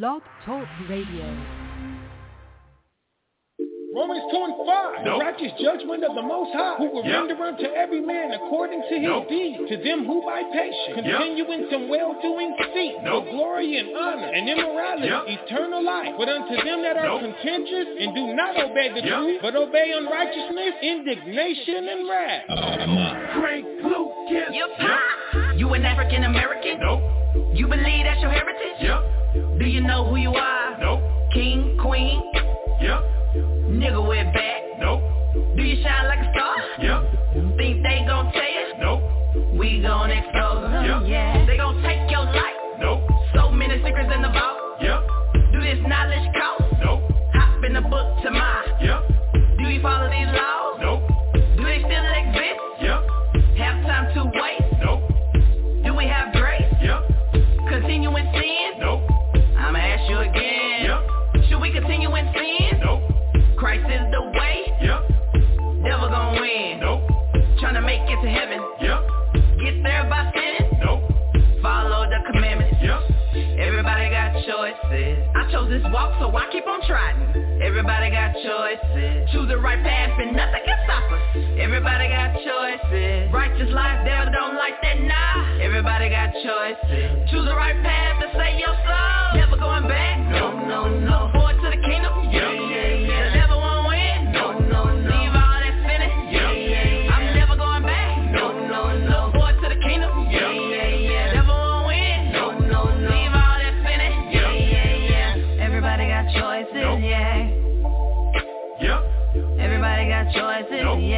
Blog Talk Radio. Romans 2 and 5, the righteous judgment of the Most High, who will Yep. render unto every man according to his Nope. deed, to them who by patience Yep. continue in some well-doing seek Nope. for glory and honor and immorality, Yep. eternal life. But unto them that are Nope. contentious and do not obey the Yep. truth, but obey unrighteousness, indignation and wrath. Oh my. Frank Lucas. You pop. You an African American? Nope. You believe that's your heritage? Yep. Do you know who you are? Nope. King, queen, Yep. nigga with back. Nope. Do you shine like a star? Yep. Think they gon' tell you? Nope. We gon' expose them. Yep. Yeah. They gon' take your life. Nope. So many secrets in the vault. Yep. Do this knowledge cost? This walk, so I keep on trying. Everybody got choices. Choose the right path, and nothing can stop us. Everybody got choices. Righteous life, devil don't like that, nah. Everybody got choices. Choose the right path to save your soul. Never going back. No, no, no. Forward to the kingdom.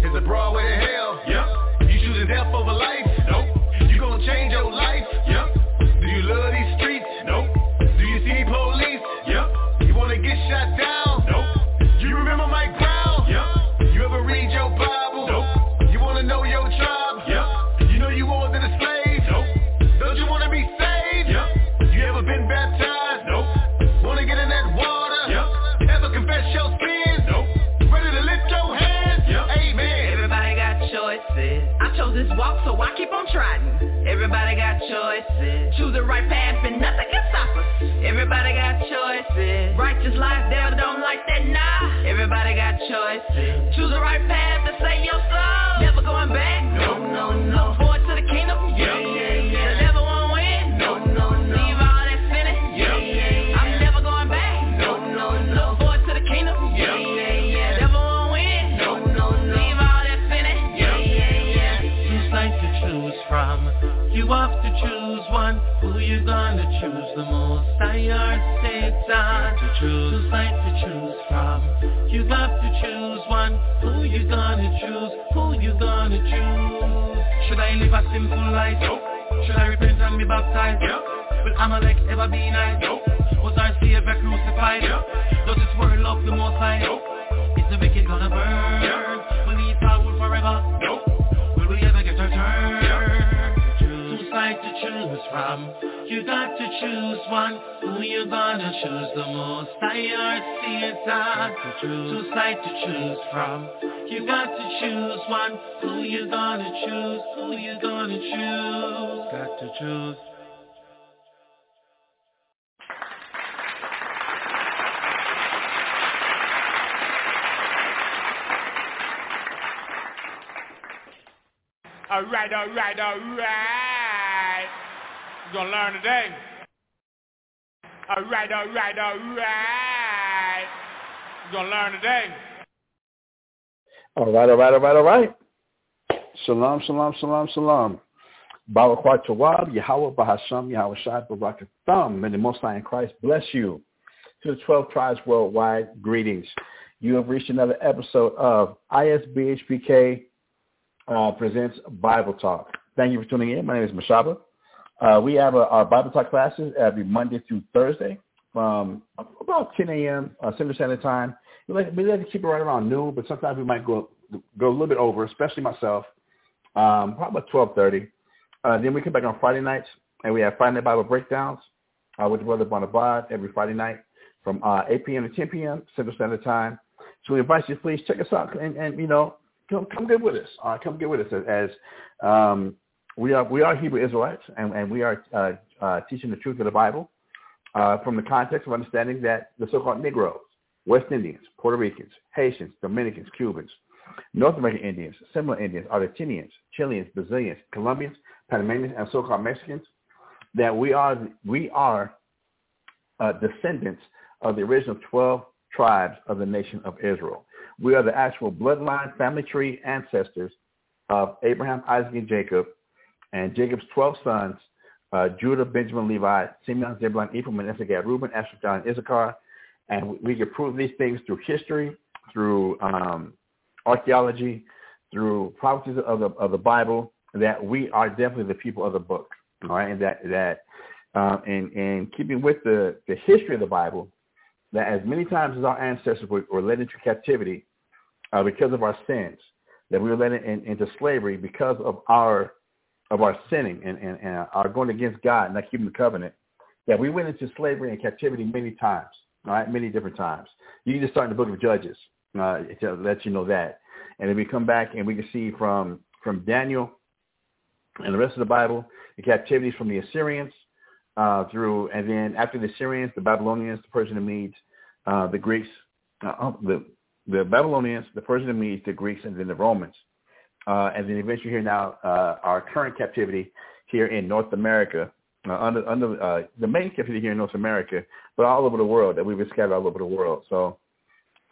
It's a broad way to hell. Yep. You choosing death over life. Nope. You gonna change your life. Trying. Everybody got choices. Choose the right path, and nothing can stop us. Everybody got choices. Righteous life, devil don't like that, nah. Everybody got choices. Choose the right path to save your soul. Never going back. Choose the most? I heard Satan to choose. Sides to choose from. You have to choose one. Who you gonna choose? Who you gonna choose? Should I live a simple life? Nope. Should I repent and be baptized? Yep. Will Amalek ever be nice? Nope. Was our Savior crucified? Yep. Does this world love the most high? Nope. Is the wicked gonna burn? Yep. Will we fall forever? Nope. Will we ever get our turn? Sides to choose from. You got to choose one. Who you gonna choose the most? I heard Satan to choose. Two sides to choose from. You got to choose one. Who you gonna choose? Who you gonna choose? Got to choose. All right, all right, all right. We're gonna learn today. All right, all right, all right. We're gonna learn today. All right, all right, all right, all right. Shalom, shalom, shalom, shalom. Baruch Tawab, Yahweh Bahasham, Yahweh Shai Barakatham, and the Most High in Christ bless you. To the 12 tribes worldwide, greetings. You have reached another episode of ISBHPK uh, presents Bible Talk. Thank you for tuning in. My name is Mashaba. Uh, we have uh, our Bible Talk classes every Monday through Thursday from about 10 a.m. Uh, Central Standard Time. We like, we like to keep it right around noon, but sometimes we might go go a little bit over, especially myself. Um, probably about 12:30. Uh, then we come back on Friday nights, and we have Friday Bible breakdowns uh, with Brother Bonabad every Friday night from uh, 8 p.m. to 10 p.m. Central Standard Time. So we invite you, please check us out, and, and you know, come come get with us. Uh, come get with us as um, we are we are Hebrew Israelites, and, and we are uh, uh, teaching the truth of the Bible uh, from the context of understanding that the so-called Negroes, West Indians, Puerto Ricans, Haitians, Dominicans, Cubans, North American Indians, Seminole Indians, Argentinians, Chileans, Brazilians, Colombians, Panamanians, and so-called Mexicans, that we are we are uh, descendants of the original 12 tribes of the nation of Israel. We are the actual bloodline, family tree ancestors of Abraham, Isaac, and Jacob, and Jacob's 12 sons, uh, Judah, Benjamin, Levi, Simeon, Zebulun, Ephraim, Manasseh, Gad, Reuben, Asher, John, Issachar. And we, can prove these things through history, through um, archaeology, through prophecies of the, of the Bible, that we are definitely the people of the book. All right, and that that um, in, in keeping with the, the history of the Bible, that as many times as our ancestors were, were led into captivity uh, because of our sins, that we were led in, into slavery because of our of our sinning and, and, and our going against God and not keeping the covenant, that we went into slavery and captivity many times, all right, many different times. You can just start in the book of Judges uh, to let you know that. And then we come back and we can see from, from Daniel and the rest of the Bible, the captivities from the Assyrians uh, through, and then after the Assyrians, the Babylonians, the Persian and Medes, uh, the Greeks, uh, oh, the, the Babylonians, the Persian and Medes, the Greeks, and then the Romans. Uh, and then eventually here now, uh, our current captivity here in North America, uh, under, under uh, the main captivity here in North America, but all over the world, that we've been scattered all over the world. So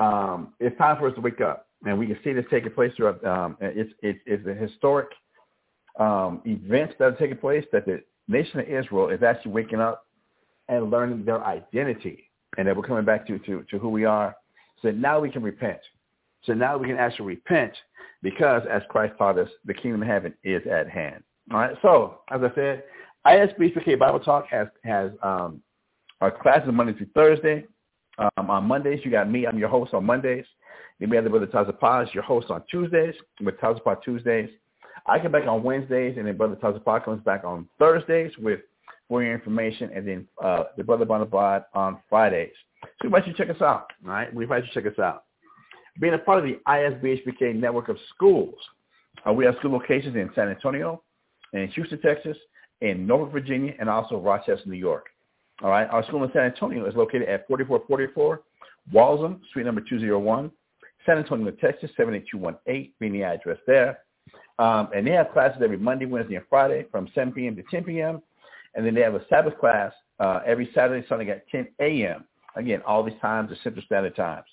um, it's time for us to wake up. And we can see this taking place throughout, um, it's, it's, it's a historic um, events that are taking place that the nation of Israel is actually waking up and learning their identity and that we're coming back to, to, to who we are. So now we can repent. So now we can actually repent because, as Christ taught us, the kingdom of heaven is at hand. All right. So, as I said, ISBHPK Bible Talk has has um, our classes Monday through Thursday. Um, on Mondays, you got me. I'm your host on Mondays. You may have the brother Tazapaz, your host on Tuesdays with Tazapaz Tuesdays. I come back on Wednesdays, and then brother Tazapaz comes back on Thursdays with more information, and then uh, the brother Bonabad on Fridays. So we invite you to check us out. All right, we invite you to check us out being a part of the ISBHPK network of schools. Uh, we have school locations in San Antonio, in Houston, Texas, in Norfolk, Virginia, and also Rochester, New York. All right, our school in San Antonio is located at 4444 Walzem, Street number 201, San Antonio, Texas, 78218, being the address there. Um, and they have classes every Monday, Wednesday, and Friday from 7 p.m. to 10 p.m. And then they have a Sabbath class uh, every Saturday, Sunday at 10 a.m. Again, all these times are Central Standard Times.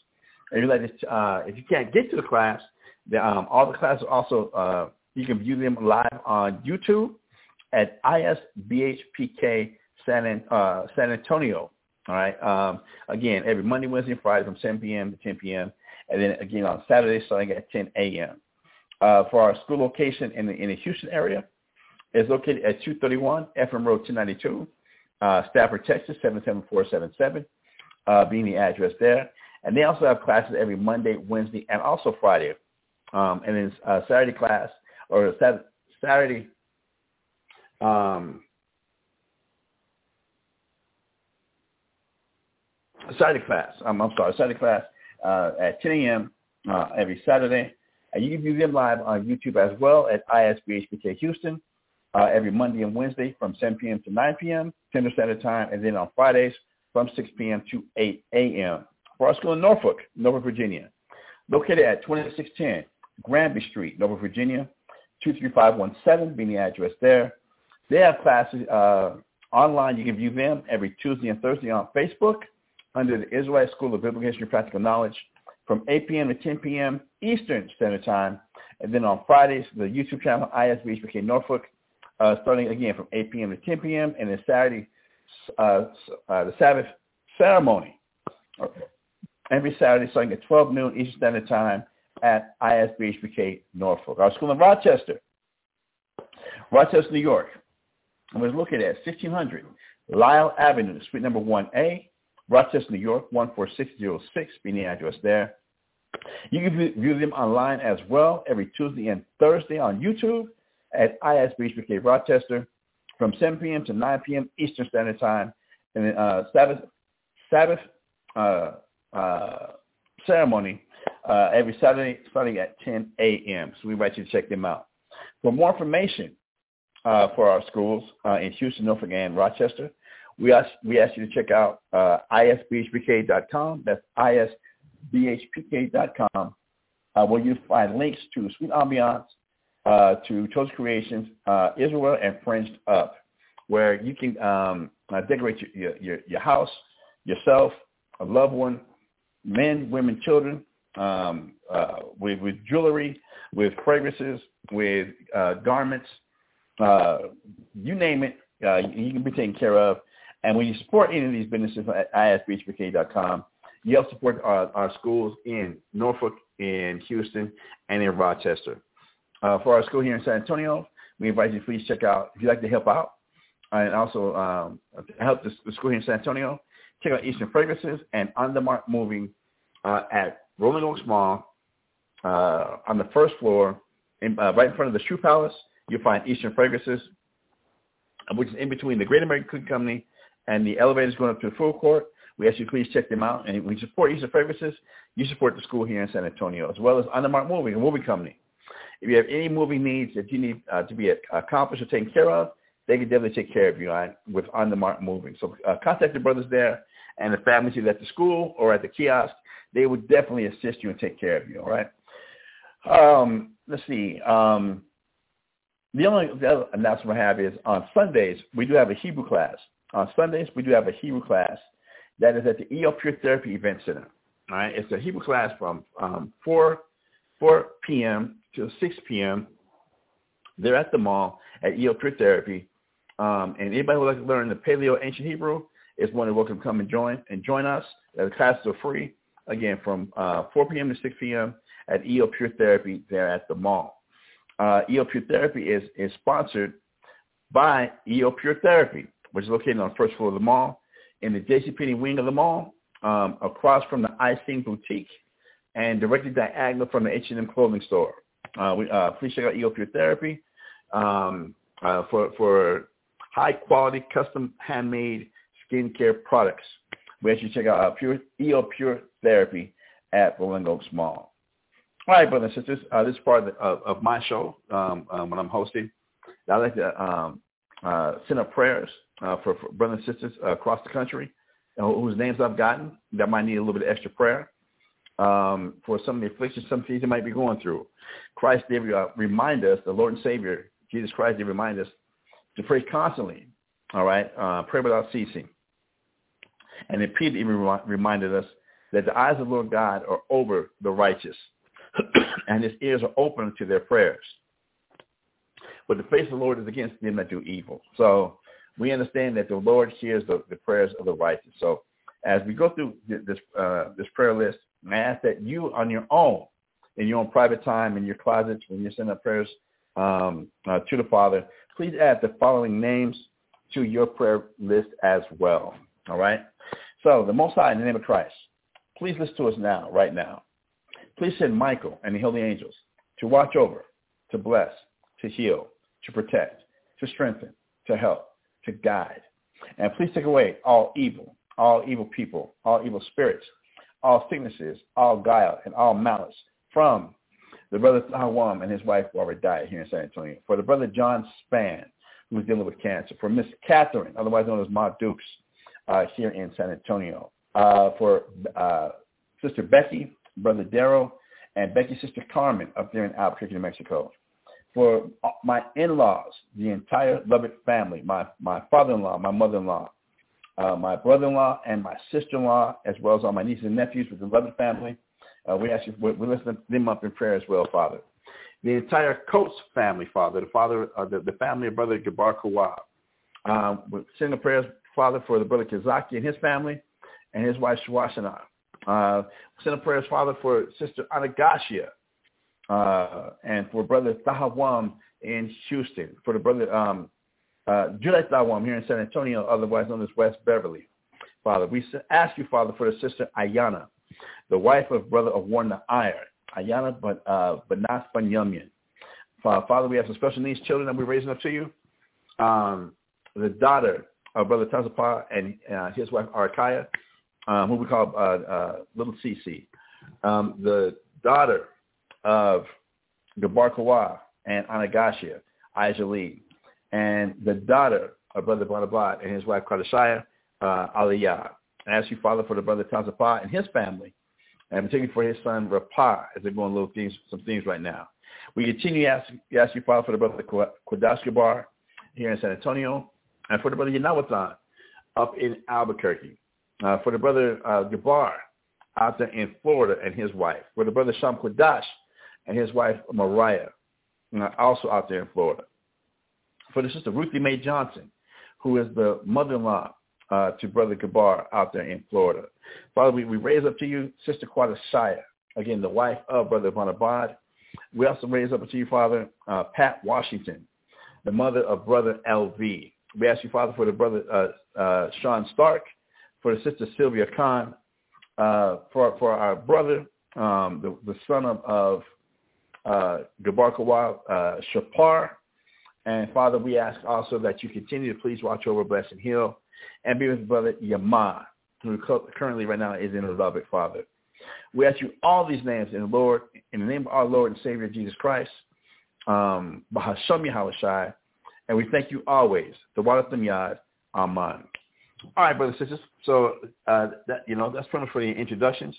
If you like to, uh, if you can't get to the class, the, um, all the classes also uh, you can view them live on YouTube at ISBHPK San, uh, San Antonio. All right. Um, again, every Monday, Wednesday, and Friday from 7 p.m. to 10 p.m. And then again on Saturday, starting at 10 a.m. Uh, for our school location in the, in the Houston area, is located at 231 FM Road 292, uh, Stafford, Texas 77477, uh, being the address there. And they also have classes every Monday, Wednesday, and also Friday. Um, and then uh, Saturday class or Saturday um, Saturday class. Um, I'm sorry, Saturday class uh, at 10 a.m. Uh, every Saturday. And you can view them live on YouTube as well at ISBHPK Houston uh, every Monday and Wednesday from 7 p.m. to 9 p.m. Central Standard Time, and then on Fridays from 6 p.m. to 8 a.m for school in Norfolk, Norfolk, Virginia. Located at 2610 Granby Street, Norfolk, Virginia, 23517 being the address there. They have classes uh, online. You can view them every Tuesday and Thursday on Facebook under the Israelite School of Biblical History and Practical Knowledge from 8 p.m. to 10 p.m. Eastern Standard Time. And then on Fridays, the YouTube channel ISBHPK Norfolk, uh, starting again from 8 p.m. to 10 p.m. And then Saturday, uh, uh, the Sabbath ceremony every Saturday starting at 12 noon Eastern Standard Time at ISBHPK Norfolk. Our school in Rochester, Rochester, New York, and was located at 1600 Lyell Avenue, Suite number 1A, Rochester, New York, 14606, being the address there. You can view them online as well every Tuesday and Thursday on YouTube at ISBHPK Rochester from 7 p.m. to 9 p.m. Eastern Standard Time. And then uh, Sabbath, Sabbath uh, uh, ceremony uh, every Saturday starting at 10 a.m. So we invite you to check them out. For more information uh, for our schools uh, in Houston, Norfolk, and Rochester, we ask, we ask you to check out uh, isbhpk.com. That's isbhpk.com, uh, where you find links to Sweet Ambiance, to Chosen Creations, Israel, and Fringed Up, where you can um, decorate your, your, your house, yourself, a loved one, men, women, children, um, uh, with, with jewelry, with fragrances, with uh, garments, uh, you name it, uh, you can be taken care of. And when you support any of these businesses at isbhpk.com, you help support our, our schools in Norfolk, in Houston, and in Rochester. Uh, for our school here in San Antonio, we invite you to please check out, if you'd like to help out, and also um, help the, the, school here in San Antonio, check out Eastern Fragrances and On the Mark Moving uh, at Rolling Oaks Mall uh, on the first floor, in, uh, right in front of the Shoe Palace. You'll find Eastern Fragrances, which is in between the Great American Cookie Company and the elevators going up to the food court. We ask you please check them out. And you support Eastern Fragrances, you support the school here in San Antonio, as well as On the Mark Moving, a movie company. If you have any moving needs that you need uh, to be accomplished or taken care of, they can definitely take care of you right, with On the Mark Moving. So uh, contact the brothers there and the families either at the school or at the kiosk. They would definitely assist you and take care of you, all right? Um, let's see. Um, the only the other announcement I have is on Sundays, we do have a Hebrew class. On Sundays, we do have a Hebrew class that is at the EO Pure Therapy Event Center. All right, it's a Hebrew class from um, 4 4 p.m. to 6 p.m. They're at the mall at EO Pure Therapy. Um, and anybody who would like to learn the Paleo Ancient Hebrew is than welcome to come and join and join us. The classes are free. Again, from uh, 4 p.m. to 6 p.m. at EO Pure Therapy there at the mall. Uh, EO Pure Therapy is, is sponsored by EO Pure Therapy, which is located on the first floor of the mall in the JCPenney wing of the mall, um, across from the Icing Boutique, and directly diagonal from the H&M clothing store. Uh, we, uh, please check out EO Pure Therapy um, uh, for, for high quality, custom handmade skincare products. We actually check out uh, Pure, EO Pure Therapy at Rolling Oaks Mall. All right, brothers and sisters, uh, this is part of, the, of, of my show um, um, when I'm hosting. I'd like to um, uh, send up prayers uh, for, for, brothers and sisters across the country whose names I've gotten that might need a little bit of extra prayer um, for some of the afflictions, some things they might be going through. Christ did uh, remind us, the Lord and Savior, Jesus Christ did remind us to pray constantly, all right, uh, pray without ceasing. And then Peter even reminded us that the eyes of the Lord God are over the righteous, and his ears are open to their prayers. But the face of the Lord is against them that do evil. So we understand that the Lord hears the, the prayers of the righteous. So as we go through this uh, this prayer list, I ask that you on your own, in your own private time, in your closets, when you send up prayers um, uh, to the Father, please add the following names to your prayer list as well. All right? So the Most High, in the name of Christ, please listen to us now, right now. Please send Michael and the holy angels to watch over, to bless, to heal, to protect, to strengthen, to help, to guide. And please take away all evil, all evil people, all evil spirits, all sicknesses, all guile, and all malice from the brother Tawam and his wife already died here in San Antonio, for the brother John Span, who is dealing with cancer, for Miss Catherine, otherwise known as Ma Dukes, uh, here in San Antonio, uh, for uh, Sister Becky, brother Daryl, and Becky's sister Carmen up there in Albuquerque, New Mexico. For my in-laws, the entire Lovett family, my, my father-in-law, my mother-in-law, uh, my brother-in-law, and my sister-in-law, as well as all my nieces and nephews with the Lovett family. Uh, we actually we, we listen them up in prayer as well, Father. The entire Coates family, Father, the father, uh, the, the family of Brother Gabar Kawab. Um, send the prayers, Father, for the brother Kazaki and his family, and his wife Shwashana. Uh, send a prayers, Father, for Sister Anagashia, uh, and for Brother Tahawam in Houston, for the brother um, uh, Juliet Tahawam here in San Antonio, otherwise known as West Beverly, Father. We ask you, Father, for the sister Ayana, the wife of brother Warner Iyer, Ayana but uh, Banyamian. Father, we have some special needs children that we're raising up to you. Um, the daughter of Brother Tazapa and uh, his wife Arkaya, um, who we call uh, uh, Little Cece. Um, the daughter of Gabar Kawa and Anagashia, Aisha and the daughter of Brother Barnabat and his wife Kadashaya, uh, Aliyah. I ask you, Father, for the brother Tazapa and his family, and particularly for his son Rapa, as they're going little things, some things right now. We continue to ask, ask you, Father, for the brother Quadash Gabar here in San Antonio, and for the brother Yanawatan up in Albuquerque, uh, for the brother uh, Gabar out there in Florida and his wife, for the brother Sham Quadash and his wife Mariah, uh, also out there in Florida, for the sister Ruthie Mae Johnson, who is the mother-in-law uh, to Brother Gabar out there in Florida. Father, we, we raise up to you Sister Quada Shaya, again, the wife of Brother Bonabad. We also raise up to you, Father, uh, Pat Washington, the mother of Brother L.V. We ask you, Father, for the brother uh, uh, Sean Stark, for the sister Sylvia Khan, uh, for for our brother, um, the, the son of, of uh, Gabar Kawal, uh, Shapar. And Father, we ask also that you continue to please watch over, bless, and heal, and be with brother Yama, who currently right now is in Lubbock, Father. We ask you all these names in the Lord, in the name of our Lord and Savior Jesus Christ, um, Bahasham Yahushai, and we thank you always. The Wallatham Yad, Amen. All right, brothers and sisters. So uh, that you know that's pretty much for the introductions.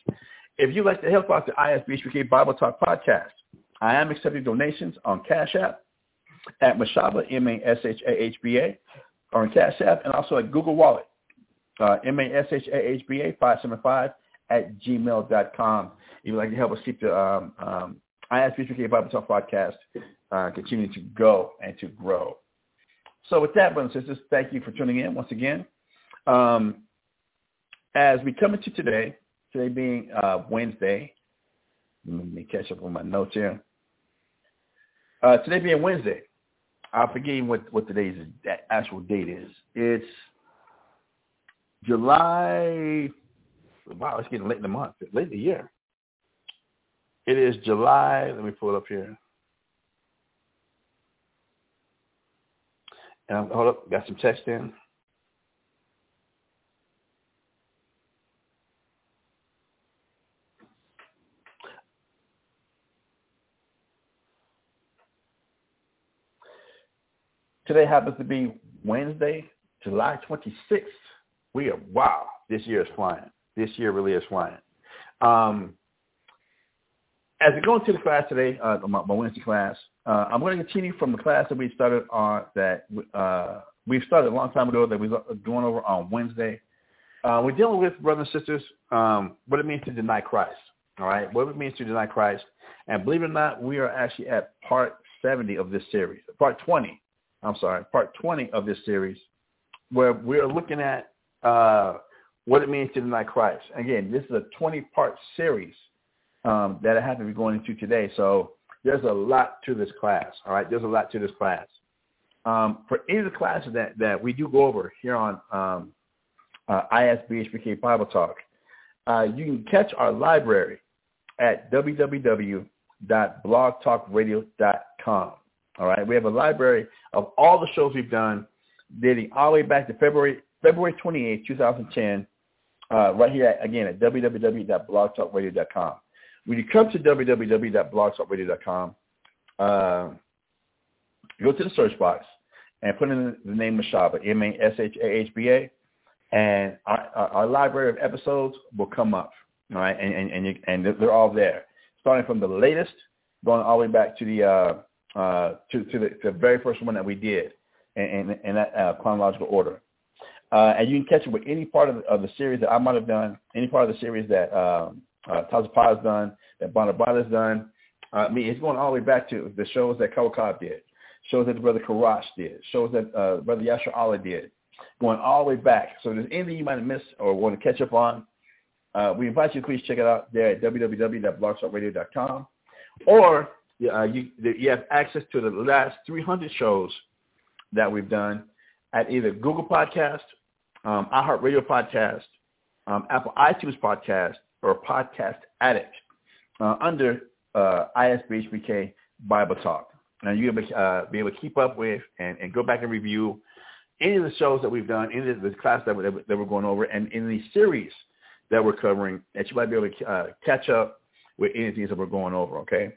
If you'd like to help out the ISBHPK Bible Talk podcast, I am accepting donations on Cash App at Mashaba, M-A-S-H-A-H-B-A, or on Cash App, and also at Google Wallet, uh, M-A-S-H-A-H-B-A 575 at gmail.com. If you'd like to help us keep the um, um, ISBHPK Bible Talk podcast uh, to go and to grow. So with that, brothers and sisters, thank you for tuning in once again. Um, as we come into today, today being uh, Wednesday, let me catch up on my notes here. Uh, today being Wednesday, I forget what, what today's actual date is. It's July, wow, it's getting late in the month, late in the year. It is July, let me pull it up here. Um, hold up, got some text in. Today happens to be Wednesday, July 26th. We are, wow, this year is flying. This year really is flying. Um, as we go into the class today, uh, my, my Wednesday class, uh, I'm going to continue from the class that we started on that uh, we started a long time ago that we are going over on Wednesday. Uh, we're dealing with brothers and sisters um, what it means to deny Christ. All right, what it means to deny Christ, and believe it or not, we are actually at part 70 of this series, part 20. I'm sorry, part 20 of this series, where we're looking at uh, what it means to deny Christ. Again, this is a 20-part series um, that I have to be going into today. So there's a lot to this class. All right, there's a lot to this class. Um, for any of the classes that, that we do go over here on um, uh, ISBHPK Bible Talk, uh, you can catch our library at www.blogtalkradio.com. All right, we have a library of all the shows we've done, dating all the way back to February February 28, 2010, uh, right here at, again at www.blogtalkradio.com. When you come to www.blogtalkradio.com, uh, go to the search box and put in the name Mashaba, M-A-S-H-A-H-B-A, and our, our, library of episodes will come up, all right, and, and, and, you, and they're all there, starting from the latest, going all the way back to the, uh, uh, to, to, the, the very first one that we did in, in, in that uh, chronological order. Uh, and you can catch it with any part of the, of the series that I might have done, any part of the series that um, uh, done, that Bonabata has done. Uh, I mean, it's going all the way back to the shows that Kawakab did, shows that the brother Karash did, shows that uh, brother Yashar Allah did, going all the way back. So if there's anything you might have missed or want to catch up on, uh, we invite you to please check it out there at www.blogtalkradio.com. Or uh, you, you have access to the last 300 shows that we've done at either Google Podcast, um, iHeartRadio podcast, um, Apple iTunes podcast, or Podcast Addict uh, under uh, ISBHPK Bible Talk. And you'll be, uh, be able to keep up with and, and go back and review any of the shows that we've done, any of the class that, we, that we're going over, and in the series that we're covering, that you might be able to uh, catch up with any of these that we're going over, okay?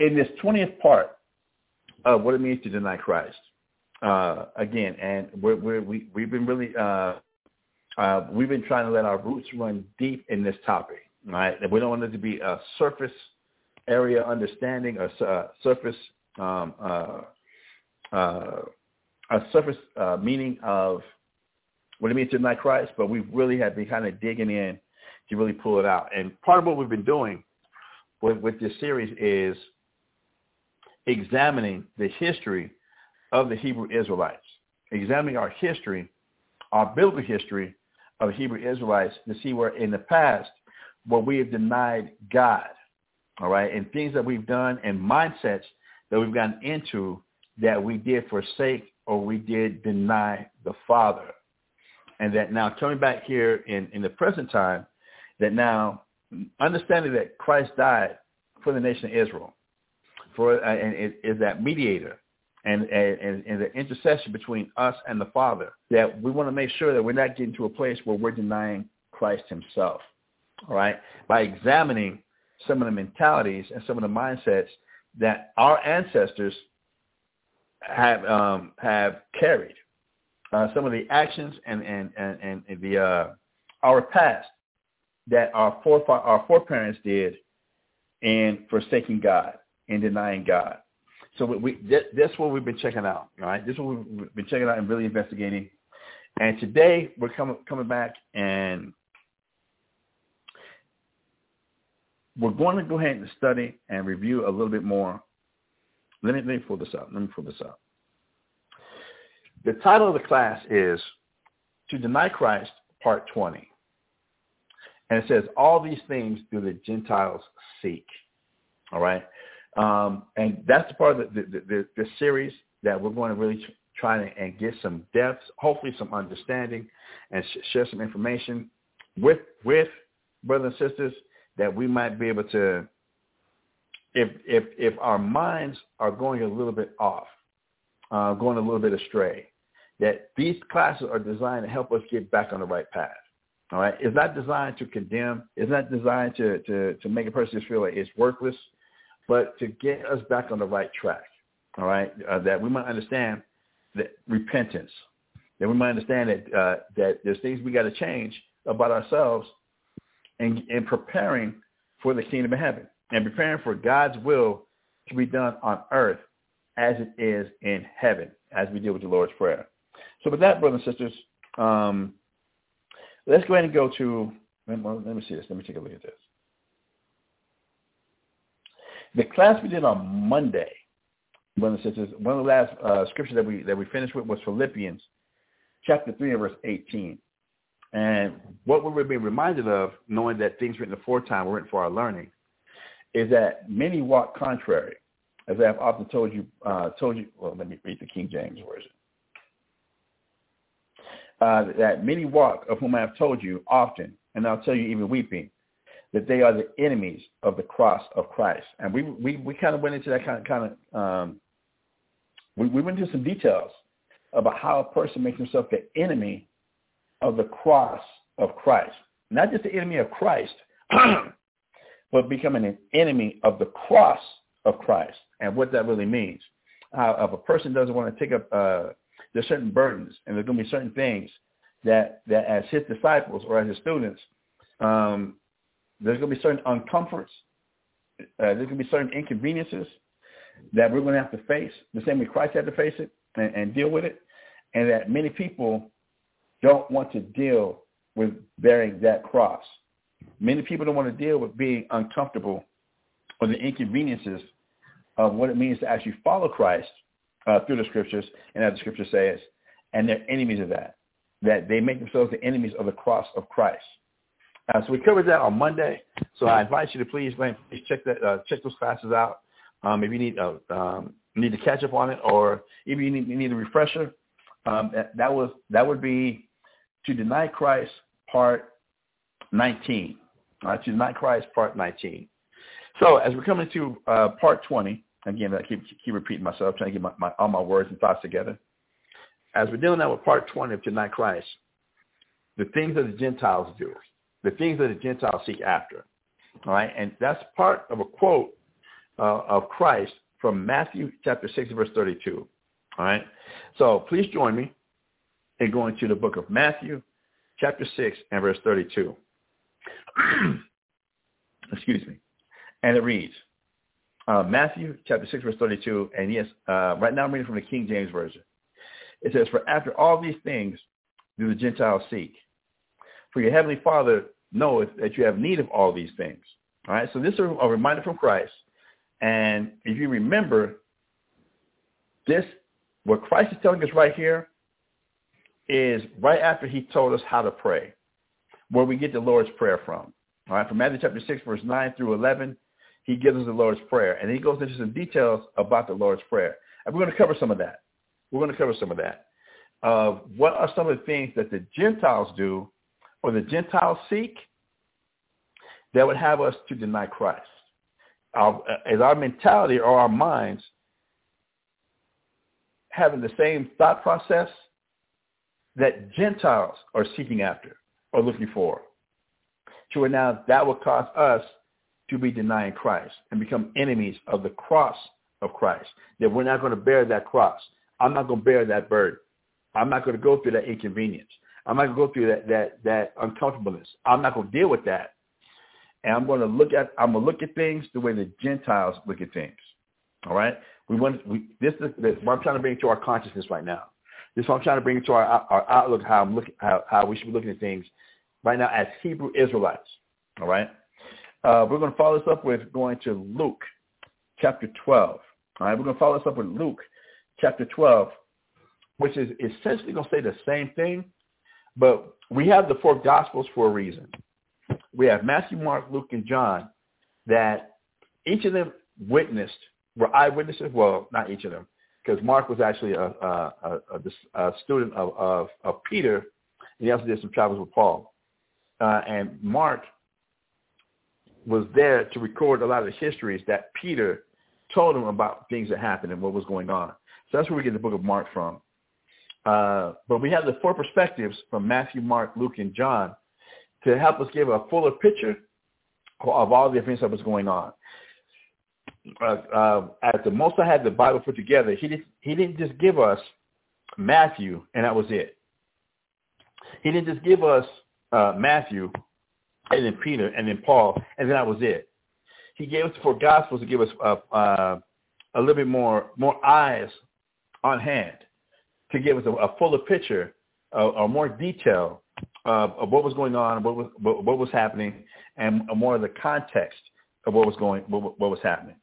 In this 20th part of what it means to deny Christ, uh, again, and we, we've been really, uh, uh, we've been trying to let our roots run deep in this topic, right? We don't want it to be a surface area understanding, a uh, surface, um, uh, uh, a surface uh, meaning of what it means to deny Christ, but we've really have been kind of digging in to really pull it out. And part of what we've been doing with, with this series is examining the history of the Hebrew Israelites, examining our history, our biblical history of Hebrew Israelites to see where in the past where we have denied God, all right, and things that we've done and mindsets that we've gotten into that we did forsake or we did deny the Father. And that now coming back here in, in the present time, that now understanding that Christ died for the nation of Israel, for uh, and is, is that mediator and, and, and the intercession between us and the Father, that we want to make sure that we're not getting to a place where we're denying Christ himself, all right, by examining some of the mentalities and some of the mindsets that our ancestors have um, have carried, uh, some of the actions and and and, and the uh, our past that our fore our foreparents did in forsaking God and denying God. So we, we that's what we've been checking out, all right? This is what we've been checking out and really investigating. And today we're coming coming back and we're going to go ahead and study and review a little bit more. Let me let me pull this up. Let me pull this up. The title of the class is To Deny Christ, Part 20. And it says, all these things do the Gentiles seek. All right. Um, and that's the part of the, the, the, the, series that we're going to really try to, and get some depth, hopefully some understanding, and sh- share some information with with brothers and sisters that we might be able to, if if if our minds are going a little bit off, uh, going a little bit astray, that these classes are designed to help us get back on the right path. All right, it's not designed to condemn. It's not designed to to to make a person just feel like it's worthless but to get us back on the right track, all right, uh, that we might understand that repentance, that we might understand that uh, that there's things we got to change about ourselves and, and preparing for the kingdom of heaven and preparing for God's will to be done on earth as it is in heaven, as we deal with the Lord's Prayer. So with that, brothers and sisters, um, let's go ahead and go to, let me see this. Let me take a look at this. The class we did on Monday, brothers and sisters, one of the last uh, scriptures that we that we finished with was Philippians chapter 3 and verse 18. And what we're being reminded of, knowing that things written aforetime were written for our learning, is that many walk contrary. As I have often told you, uh, told you. Well, let me read the King James version. Uh, that many walk, of whom I have told you often, and I'll tell you even weeping, that they are the enemies of the cross of Christ. And we we, we kind of went into that kind of kind of um, we, we went into some details about how a person makes himself the enemy of the cross of Christ. Not just the enemy of Christ, but becoming an enemy of the cross of Christ and what that really means. How if a person doesn't want to take up uh, there's certain burdens and there's going to be certain things that that as his disciples or as his students um, there's going to be certain uncomforts. Uh, there's going to be certain inconveniences that we're going to have to face, the same way Christ had to face it and, and deal with it, and that many people don't want to deal with bearing that cross. Many people don't want to deal with being uncomfortable or the inconveniences of what it means to actually follow Christ uh, through the scriptures, and as the scripture says, and they're enemies of that, that they make themselves the enemies of the cross of Christ. Uh, so we covered that on Monday. So I invite you to please, please check that, uh, check those classes out. Um, if you need uh, um, need to catch up on it, or if you need, you need a refresher, Um, that, that was that would be to deny Christ, part 19. All right, to deny Christ, part 19. So as we're coming to uh, part 20, again, I keep keep repeating myself, trying to get my, my, all my words and thoughts together. As we're dealing now with part 20 of Deny Christ, the things that the Gentiles do, the things that the Gentiles seek after. All right, and that's part of a quote uh, of Christ from Matthew chapter 6, verse 32. All right, so please join me in going to the book of Matthew chapter 6 and verse 32. Excuse me. And it reads, uh, Matthew chapter 6, verse 32, and yes, uh, right now I'm reading from the King James Version. It says, For after all these things do the Gentiles seek. For your heavenly Father knoweth that you have need of all these things. All right, so this is a reminder from Christ. And if you remember, this, what Christ is telling us right here is right after he told us how to pray, where we get the Lord's Prayer from. All right, from Matthew chapter 6, verse 9 through 11, he gives us the Lord's Prayer. And he goes into some details about the Lord's Prayer. And we're going to cover some of that. We're going to cover some of that. Uh, what are some of the things that the Gentiles do or the Gentiles seek that would have us to deny Christ? Our, is our mentality or our minds having the same thought process that Gentiles are seeking after or looking for? To now that will cause us to be denying Christ and become enemies of the cross of Christ. That we're not going to bear that cross. I'm not going to bear that burden. I'm not going to go through that inconvenience. I'm not going to go through that that that uncomfortableness. I'm not going to deal with that. And I'm going to look at I'm going to look at things the way the Gentiles look at things. All right. We want we this is what I'm trying to bring to our consciousness right now. This is what I'm trying to bring to our our outlook how I'm looking how, how we should be looking at things right now as Hebrew Israelites. All right. Uh, we're going to follow this up with going to Luke chapter 12. All right. We're going to follow this up with Luke chapter 12, which is essentially going to say the same thing, but we have the four gospels for a reason. We have Matthew, Mark, Luke, and John that each of them witnessed, were eyewitnesses. Well, not each of them, because Mark was actually a, a, a, a student of, of, of, Peter, and he also did some travels with Paul. Uh, and Mark was there to record a lot of the histories that Peter told him about things that happened and what was going on. So that's where we get the book of Mark from. Uh, but we have the four perspectives from Matthew, Mark, Luke, and John to help us give a fuller picture of all the events that was going on. Uh, uh, as the most I had the Bible put together, he didn't, he didn't just give us Matthew and that was it. He didn't just give us uh, Matthew and then Peter and then Paul and then that was it. He gave us the four Gospels to give us uh, uh, a little bit more more eyes on hand to give us a, a fuller picture or more detail of, of, what was going on, what was what, what was happening, and more of the context of what was going what, what was happening.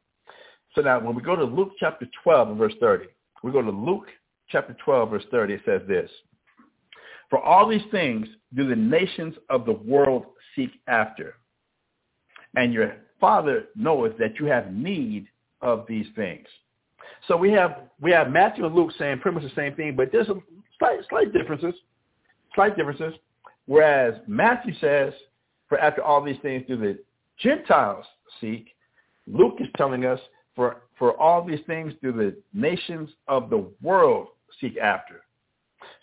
So now, when we go to Luke chapter 12 and verse 30, we go to Luke chapter 12 verse 30. It says this: For all these things do the nations of the world seek after, and your Father knoweth that you have need of these things. So we have we have Matthew and Luke saying pretty much the same thing, but there's some slight slight differences. Slight differences. Whereas Matthew says, for after all these things do the Gentiles seek, Luke is telling us for for all these things do the nations of the world seek after.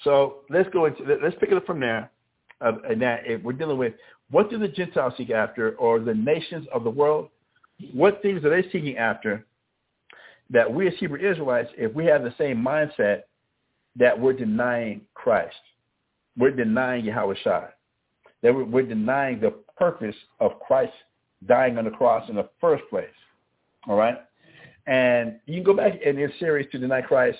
So let's go into let's pick it up from there. Uh, and that we're dealing with what do the Gentiles seek after, or the nations of the world? What things are they seeking after that we as Hebrew Israelites, if we have the same mindset, that we're denying Christ. We're denying Yahweh Shai. That we're, denying the purpose of Christ dying on the cross in the first place. All right? And you can go back in this series to deny Christ.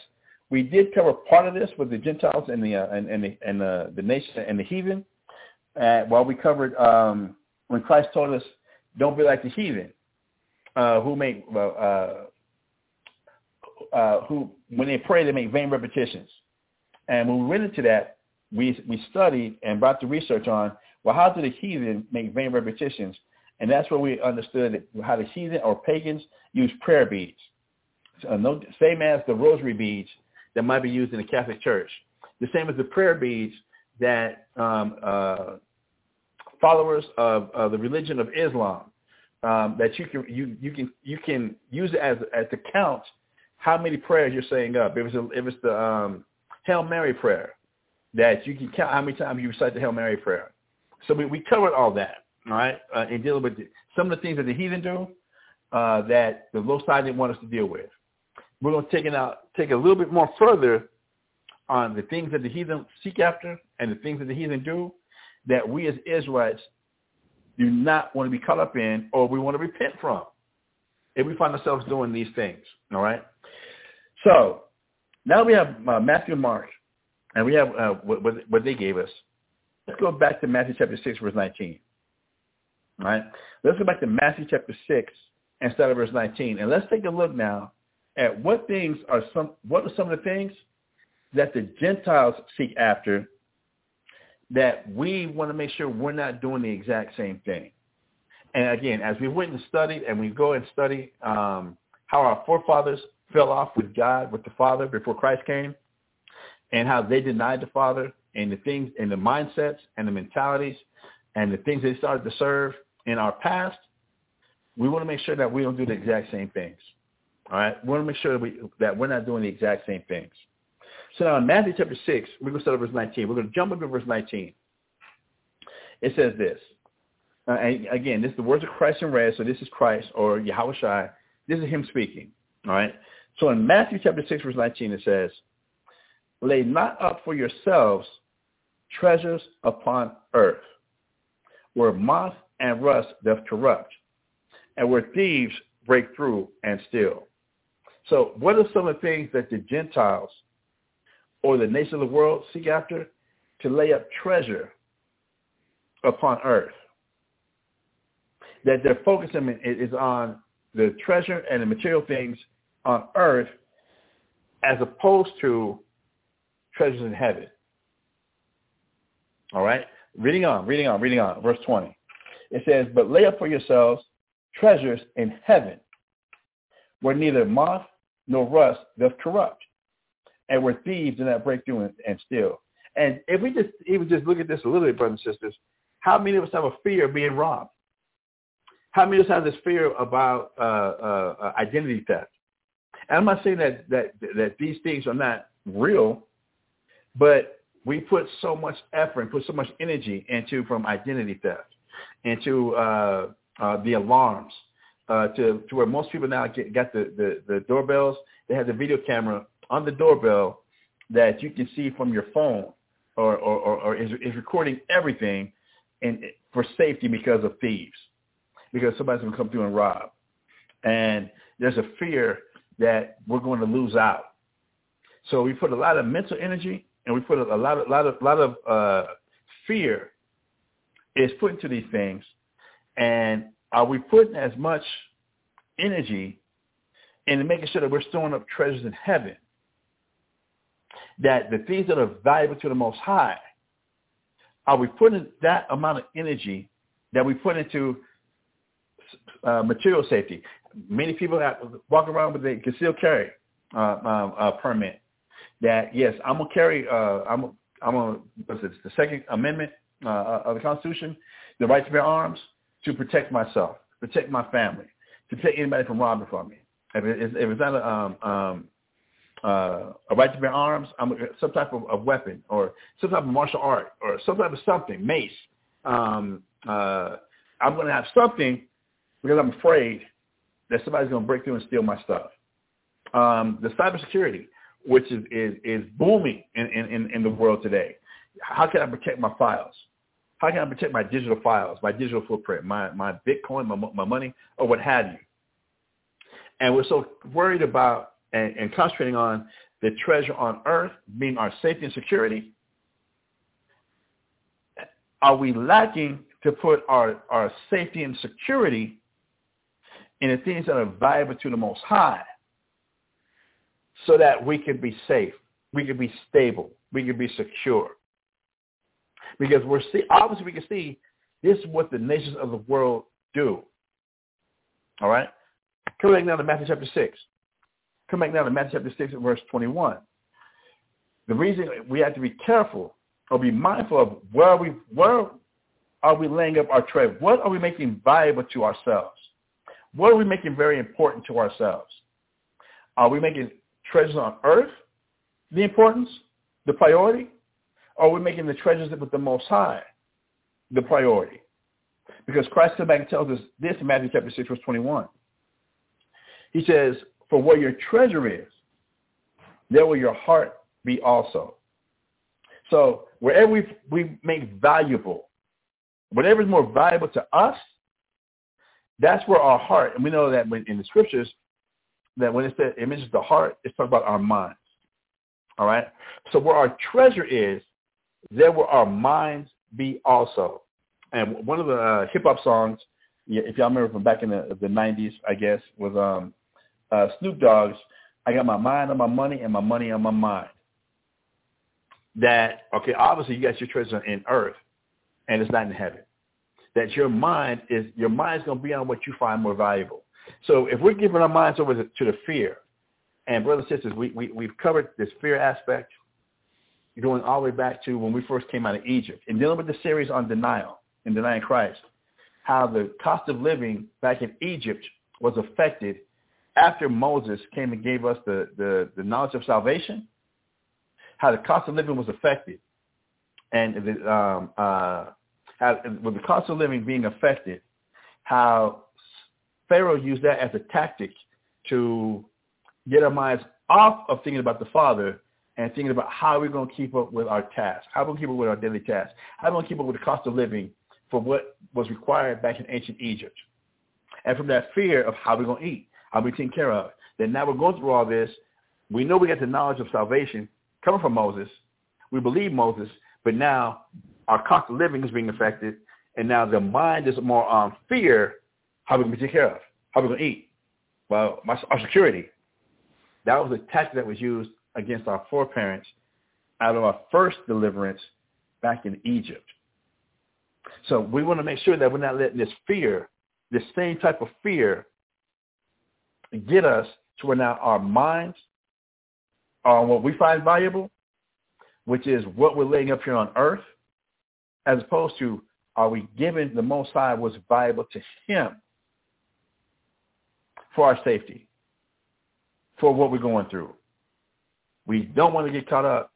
We did cover part of this with the Gentiles and the uh, and, and the and the, the nation and the heathen. Uh, while we covered um, when Christ told us, "Don't be like the heathen, uh, who make uh, uh, who, when they pray, they make vain repetitions. And when we went into that, we we studied and brought the research on, well, how do the heathen make vain repetitions? And that's where we understood how the heathen or pagans use prayer beads. So no, same as the rosary beads that might be used in the Catholic Church. the same as the prayer beads that um, uh, followers of, the religion of Islam um, that you can you you can you can use it as as to count how many prayers you're saying up. If it's a, if it's the um, Hail Mary prayer, that you can count how many times you recite the Hail Mary prayer. So we, we covered all that, all right, uh, in dealing with the, some of the things that the heathen do uh, that the low side didn't want us to deal with. We're going to take it out, take a little bit more further on the things that the heathen seek after and the things that the heathen do that we as Israelites do not want to be caught up in or we want to repent from if we find ourselves doing these things. All right. So now we have uh, Matthew and Mark, and we have uh, what, what they gave us. Let's go back to Matthew chapter 6, verse 19. All right. Let's go back to Matthew chapter 6 and start at verse 19. And let's take a look now at what things are some, what are some of the things that the Gentiles seek after that we want to make sure we're not doing the exact same thing. And again, as we went and studied and we go and study um, how our forefathers fell off with God, with the Father before Christ came, and how they denied the Father and the things and the mindsets and the mentalities and the things they started to serve in our past, we want to make sure that we don't do the exact same things. All right? We want to make sure that, we, that we're not doing the exact same things. So now in Matthew chapter 6, we're going to start at verse 19. We're going to jump up to verse 19. It says this. Uh, and again, this is the words of Christ in red, so this is Christ or Yahawashi. This is him speaking. All right? So in Matthew chapter 6, verse 19, it says, Lay not up for yourselves treasures upon earth, where moth and rust doth corrupt, and where thieves break through and steal. So what are some of the things that the Gentiles or the nations of the world seek after? To lay up treasure upon earth. That their focus is on the treasure and the material things on earth as opposed to treasures in heaven. All right? Reading on, reading on, reading on. Verse 20. It says, But lay up for yourselves treasures in heaven, where neither moth nor rust doth corrupt, and where thieves do not break through and, and steal. And if we just even just look at this a little bit, brothers and sisters, how many of us have a fear of being robbed? How many of us have this fear about uh, uh, uh identity theft? And I'm not saying that, that that these things are not real, but we put so much effort and put so much energy into from identity theft, into uh, uh, the alarms, uh, to to where most people now get got the, the the doorbells. They have the video camera on the doorbell that you can see from your phone, or or, or, or is, is recording everything, and for safety because of thieves, because somebody's gonna come through and rob, and there's a fear that we're going to lose out. So we put a lot of mental energy and we put a lot of lot of lot of uh, fear is put into these things, and are we putting as much energy into making sure that we're storing up treasures in heaven? That the things that are valuable to the Most High, are we putting that amount of energy that we put into uh, material safety? Many people have, walk around with a concealed carry uh, uh, permit. That yes, I'm gonna carry. Uh, I'm a, I'm a, what's it, the Second Amendment uh, uh, of the Constitution, the right to bear arms to protect myself, protect my family, to protect anybody from robbing from me. If, it, if it's not a, um, um, uh, a right to bear arms, I'm a, some type of, of weapon or some type of martial art or some type of something, mace. Um, uh, I'm going to have something because I'm afraid that somebody's going to break through and steal my stuff. Um, the cybersecurity, which is, is, is booming in, in, in the world today. How can I protect my files? How can I protect my digital files, my digital footprint, my, my Bitcoin, my, my money, or what have you? And we're so worried about and, and concentrating on the treasure on earth being our safety and security. Are we lacking to put our, our safety and security in the things that are valuable to the Most High so that we can be safe, we can be stable, we can be secure. Because we're see, obviously we can see this is what the nations of the world do. All right? Come back now to Matthew chapter 6. Come back now to Matthew chapter 6 verse 21. the reason we have to be careful or be mindful of where we where are we laying up our treasure? What are we making valuable to ourselves? What are we making very important to ourselves? Are we making treasures on earth the importance, the priority? Or are we making the treasures with the Most High the priority? Because Christ comes back and tells us this in Matthew chapter 6, verse 21. He says, for where your treasure is, there will your heart be also. So wherever we, we make valuable, whatever is more valuable to us, that's where our heart, and we know that when, in the scriptures, that when it says it mentions the heart, it's talking about our minds. All right? So where our treasure is, there will our minds be also. And one of the uh, hip hop songs, if y'all remember from back in the the '90s, I guess, was um, uh, Snoop Dogg's "I got my mind on my money and my money on my mind." That okay, obviously you got your treasure in earth, and it's not in heaven. That your mind is your mind's going to be on what you find more valuable. So if we're giving our minds over to, the fear, and brothers and sisters, we, we we've covered this fear aspect going all the way back to when we first came out of Egypt and dealing with the series on denial and denying Christ, how the cost of living back in Egypt was affected after Moses came and gave us the, the, the knowledge of salvation, how the cost of living was affected. And the, um, uh, how, with the cost of living being affected, how Pharaoh used that as a tactic to get our minds off of thinking about the Father and thinking about how we're going to keep up with our tasks, how we're going to keep up with our daily tasks, how we're going to keep up with the cost of living for what was required back in ancient Egypt. And from that fear of how we're going to eat, how we're taken care of, then now we're going through all this. We know we got the knowledge of salvation coming from Moses. We believe Moses, but now our cost of living is being affected, and now the mind is more on fear, how we're going to take care of, how we're going to eat, well, my, our security. That was a tactic that was used against our foreparents out of our first deliverance back in Egypt. So we want to make sure that we're not letting this fear, this same type of fear, get us to where now our minds are on what we find valuable, which is what we're laying up here on earth, as opposed to are we giving the Most High what's valuable to him for our safety, for what we're going through. We don't want to get caught up,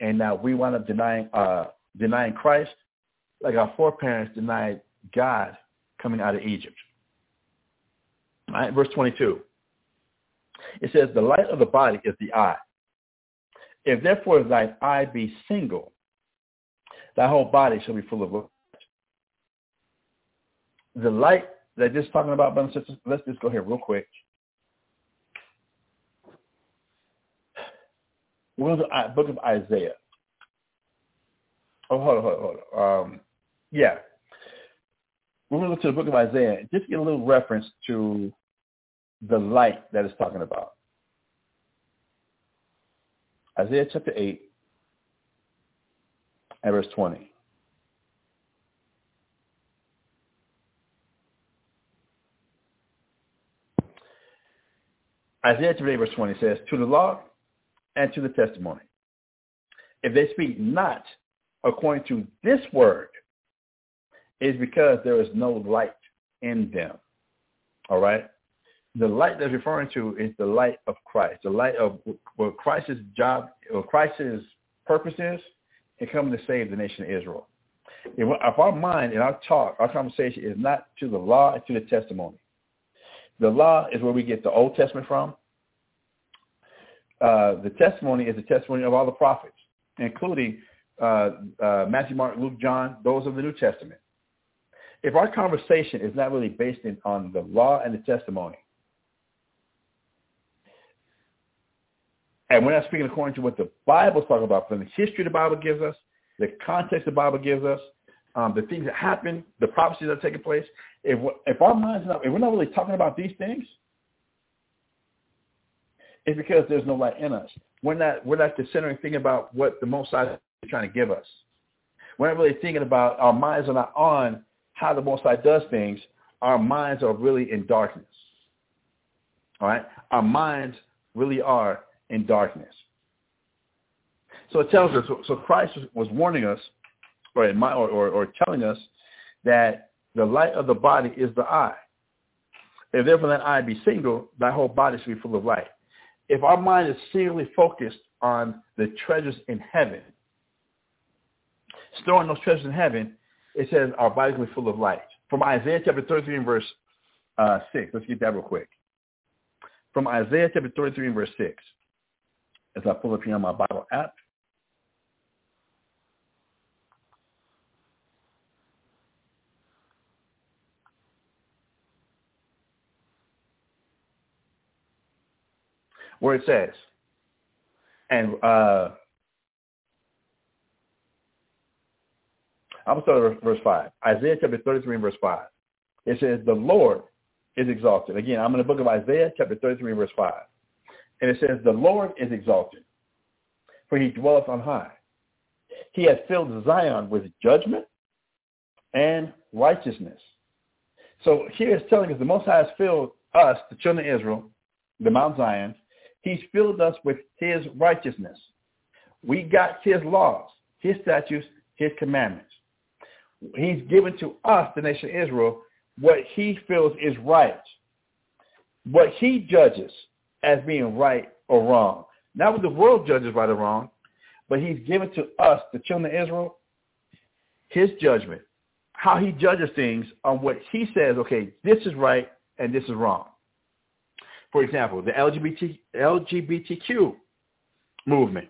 and now we wind up denying uh, denying Christ, like our foreparents denied God coming out of Egypt. All right, verse 22. It says, the light of the body is the eye. If therefore thine eye be single, thy whole body shall be full of light. The light that is talking about, brothers and sisters, let's just go here real quick. We're to the book of Isaiah. Oh, hold on, hold on, hold on. Um, yeah. We're going to look to the book of Isaiah just get a little reference to the light that it's talking about. Isaiah chapter 8 verse 20. Isaiah chapter verse 20 says, To the law and to the testimony. If they speak not according to this word, it is because there is no light in them. All right? The light that's referring to is the light of Christ, the light of what Christ's job, what Christ's purpose is, in coming to save the nation of Israel. If our mind and our talk, our conversation is not to the law and to the testimony. The law is where we get the Old Testament from. Uh, the testimony is the testimony of all the prophets, including uh, uh, Matthew, Mark, Luke, John, those of the New Testament. If our conversation is not really based in, on the law and the testimony, and we're not speaking according to what the Bible talking about, from the history the Bible gives us, the context the Bible gives us, um, the things that happen, the prophecies that are taking place, if, if our minds are not, if we're not really talking about these things, it's because there's no light in us. We're not we're not considering thinking about what the Most High is trying to give us. We're not really thinking about our minds are not on how the Most High does things. Our minds are really in darkness. All right, our minds really are in darkness. So it tells us, so Christ was warning us, or, or, or, or telling us that the light of the body is the eye. If therefore that eye be single, thy whole body should be full of light. If our mind is singularly focused on the treasures in heaven, storing those treasures in heaven, it says our bodies will be full of light. From Isaiah chapter 33 and verse uh, 6. Let's get that real quick. From Isaiah chapter 33 and verse 6. As I pull up here on my Bible app. Where it says, and uh, I'm going to start at verse 5. Isaiah chapter 33 and verse 5. It says, the Lord is exalted. Again, I'm in the book of Isaiah chapter 33 verse 5. And it says, the Lord is exalted, for he dwelleth on high. He has filled Zion with judgment and righteousness. So here it's telling us the Most High has filled us, the children of Israel, the Mount Zion. He's filled us with his righteousness. We got his laws, his statutes, his commandments. He's given to us, the nation of Israel, what he feels is right, what he judges as being right or wrong. Not what the world judges right or wrong, but he's given to us, the children of Israel, his judgment, how he judges things on what he says, okay, this is right and this is wrong. For example, the LGBT, LGBTQ movement.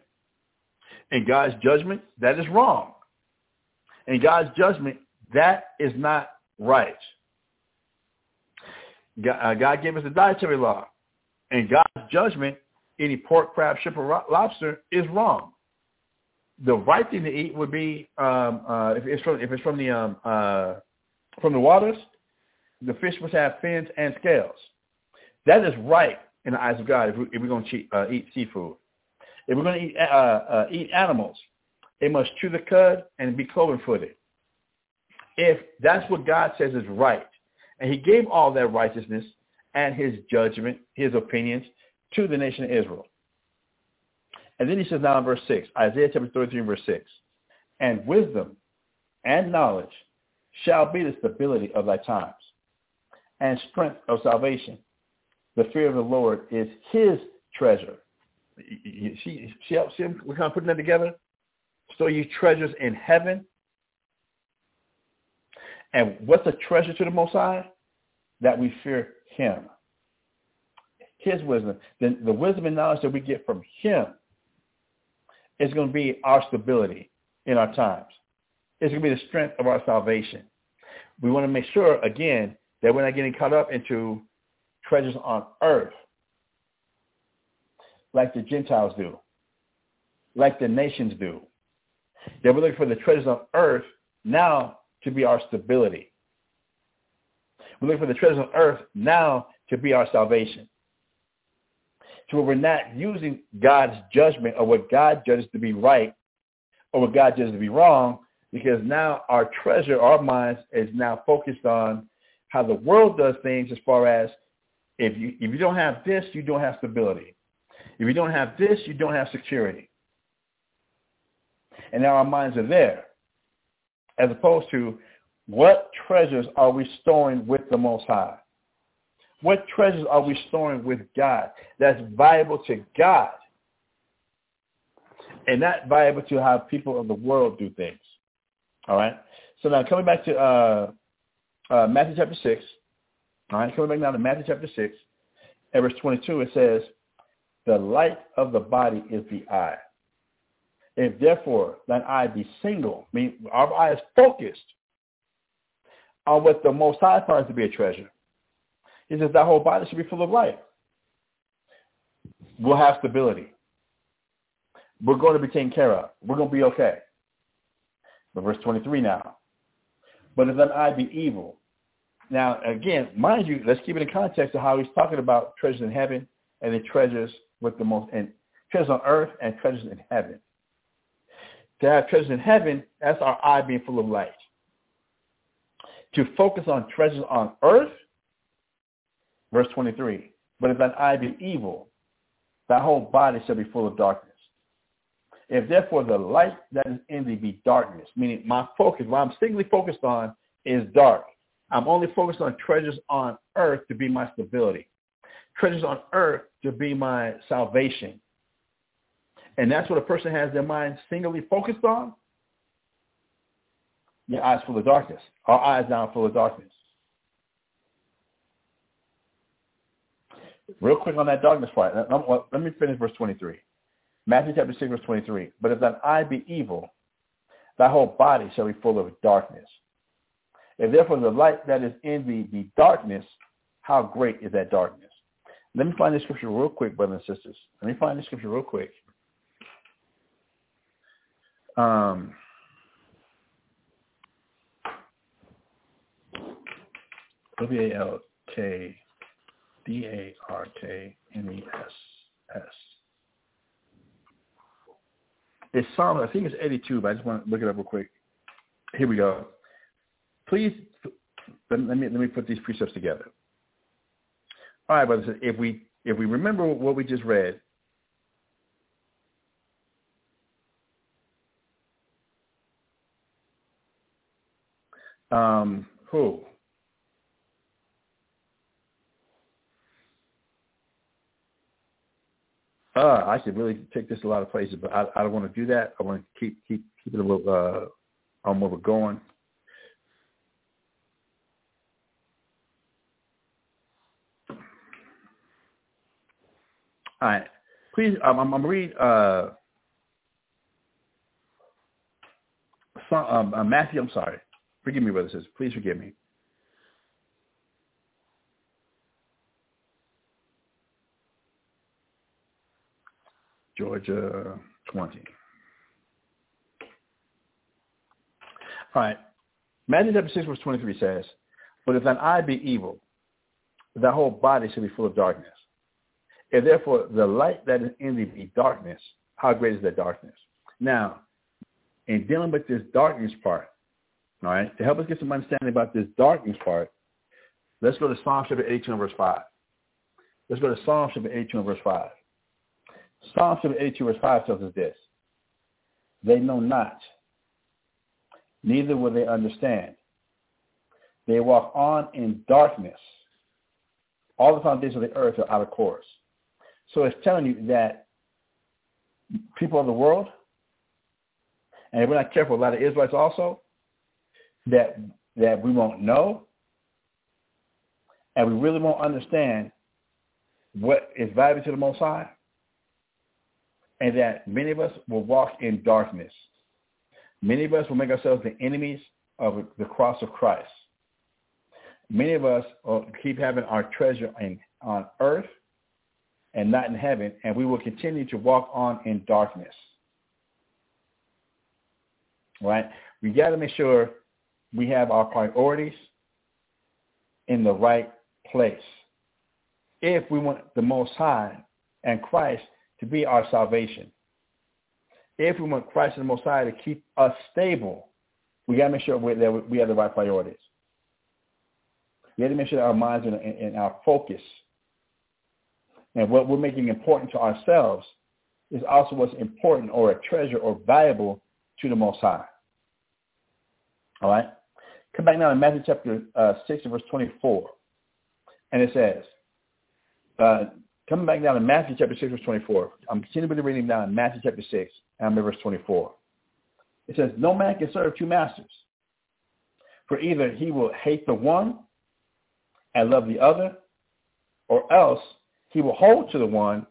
In God's judgment, that is wrong. In God's judgment, that is not right. Uh, God gave us a dietary law. And God's judgment, any pork, crab, shrimp, or lobster is wrong. The right thing to eat would be um, uh, if it's from if it's from the um, uh, from the waters, the fish must have fins and scales. That is right in the eyes of God if, we, we're going to uh, eat seafood. If we're going to eat, uh, uh, eat animals, they must chew the cud and be cloven-footed. If that's what God says is right, and he gave all that righteousness and his judgment, his opinions to the nation of Israel. And then he says now in verse 6, Isaiah chapter 33 verse 6, and wisdom and knowledge shall be the stability of thy times, and strength of salvation. The fear of the Lord is his treasure. See, see, see we're kind of putting that together? So you treasures in heaven. And what's a treasure to the Most High? that we fear him. His wisdom. The, the wisdom and knowledge that we get from him is going to be our stability in our times. It's going to be the strength of our salvation. We want to make sure, again, that we're not getting caught up into treasures on earth like the Gentiles do, like the nations do. That we're looking for the treasures on earth now to be our stability. We look for the treasures on earth now to be our salvation. Where we're not using God's judgment or what God judges to be right or what God judges to be wrong because now our treasure, our minds is now focused on how the world does things as far as if you if you don't have this, you don't have stability. If you don't have this, you don't have security. And now our minds are there. As opposed to what treasures are we storing with the Most High? What treasures are we storing with God that's valuable to God and not valuable to how people of the world do things? All right. So now coming back to uh, uh, Matthew chapter 6. All right. Coming back now to Matthew chapter 6 and verse 22, it says, the light of the body is the eye. If therefore thine eye be single, mean our eye is focused on what the Most High finds to be a treasure. He says that whole body should be full of light. We'll have stability. We're going to be taken care of. We're going to be okay. But verse 23 now. But if that eye be evil. Now, again, mind you, let's keep it in context of how he's talking about treasures in heaven and the treasures with the most, and treasures on earth and treasures in heaven. To have treasures in heaven, that's our eye being full of light to focus on treasures on earth, verse 23, but if thine eye be evil, thy whole body shall be full of darkness. If therefore the light that is in thee be darkness, meaning my focus, what I'm singly focused on is dark. I'm only focused on treasures on earth to be my stability, treasures on earth to be my salvation. And that's what a person has their mind singly focused on. Your eyes full of darkness. Our eyes now full of darkness. Real quick on that darkness part. Let me finish verse 23. Matthew chapter 6, verse 23. But if thine eye be evil, thy whole body shall be full of darkness. If therefore the light that is in thee be darkness, how great is that darkness? Let me find the scripture real quick, brothers and sisters. Let me find the scripture real quick. Um, W-A-L-K D-A-R-K-N-E-S-S. It's Psalm, I think it's 82, but I just want to look it up real quick. Here we go. Please, let me, let me put these precepts together. All right, brothers, if we, if we remember what we just read, um, who? Uh, I should really take this a lot of places, but I, I don't want to do that. I want to keep keep keep it a little uh, on where we're going. All right, please. Um, I'm, gonna read uh, some, um, uh, Matthew. I'm sorry. Forgive me, brothers. Please forgive me. Georgia 20. All right. Matthew chapter 6, verse 23 says, But if thine eye be evil, thy whole body shall be full of darkness. If therefore the light that is in thee be darkness, how great is that darkness? Now, in dealing with this darkness part, all right, to help us get some understanding about this darkness part, let's go to Psalm chapter 18, verse 5. Let's go to Psalm chapter 18, verse 5. Psalm 82 verse 5 tells us this. They know not, neither will they understand. They walk on in darkness. All the foundations of the earth are out of course. So it's telling you that people of the world, and if we're not careful, a lot of Israelites also, that that we won't know, and we really won't understand what is valuable to the Most High, and that many of us will walk in darkness. Many of us will make ourselves the enemies of the cross of Christ. Many of us will keep having our treasure in, on earth and not in heaven, and we will continue to walk on in darkness. Right? We got to make sure we have our priorities in the right place. If we want the Most High and Christ to be our salvation. If we want Christ and the Most High to keep us stable, we got to make sure that we have the right priorities. We have to make sure that our minds and, and our focus and what we're making important to ourselves is also what's important or a treasure or valuable to the Most High. All right? Come back now to Matthew chapter uh, 6 verse 24. And it says, uh, Coming back down to Matthew chapter 6, verse 24. I'm continuing to reading down in Matthew chapter 6, and I'm in verse 24. It says, No man can serve two masters, for either he will hate the one and love the other, or else he will hold to the one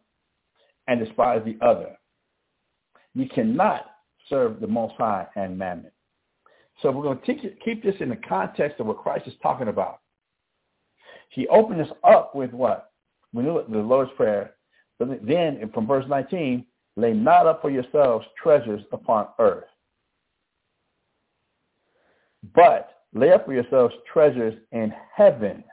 and despise the other. You cannot serve the Most High and Mammon. So we're going to keep this in the context of what Christ is talking about. He opened us up with what? We knew the Lord's Prayer. But then from verse 19, lay not up for yourselves treasures upon earth, but lay up for yourselves treasures in heaven.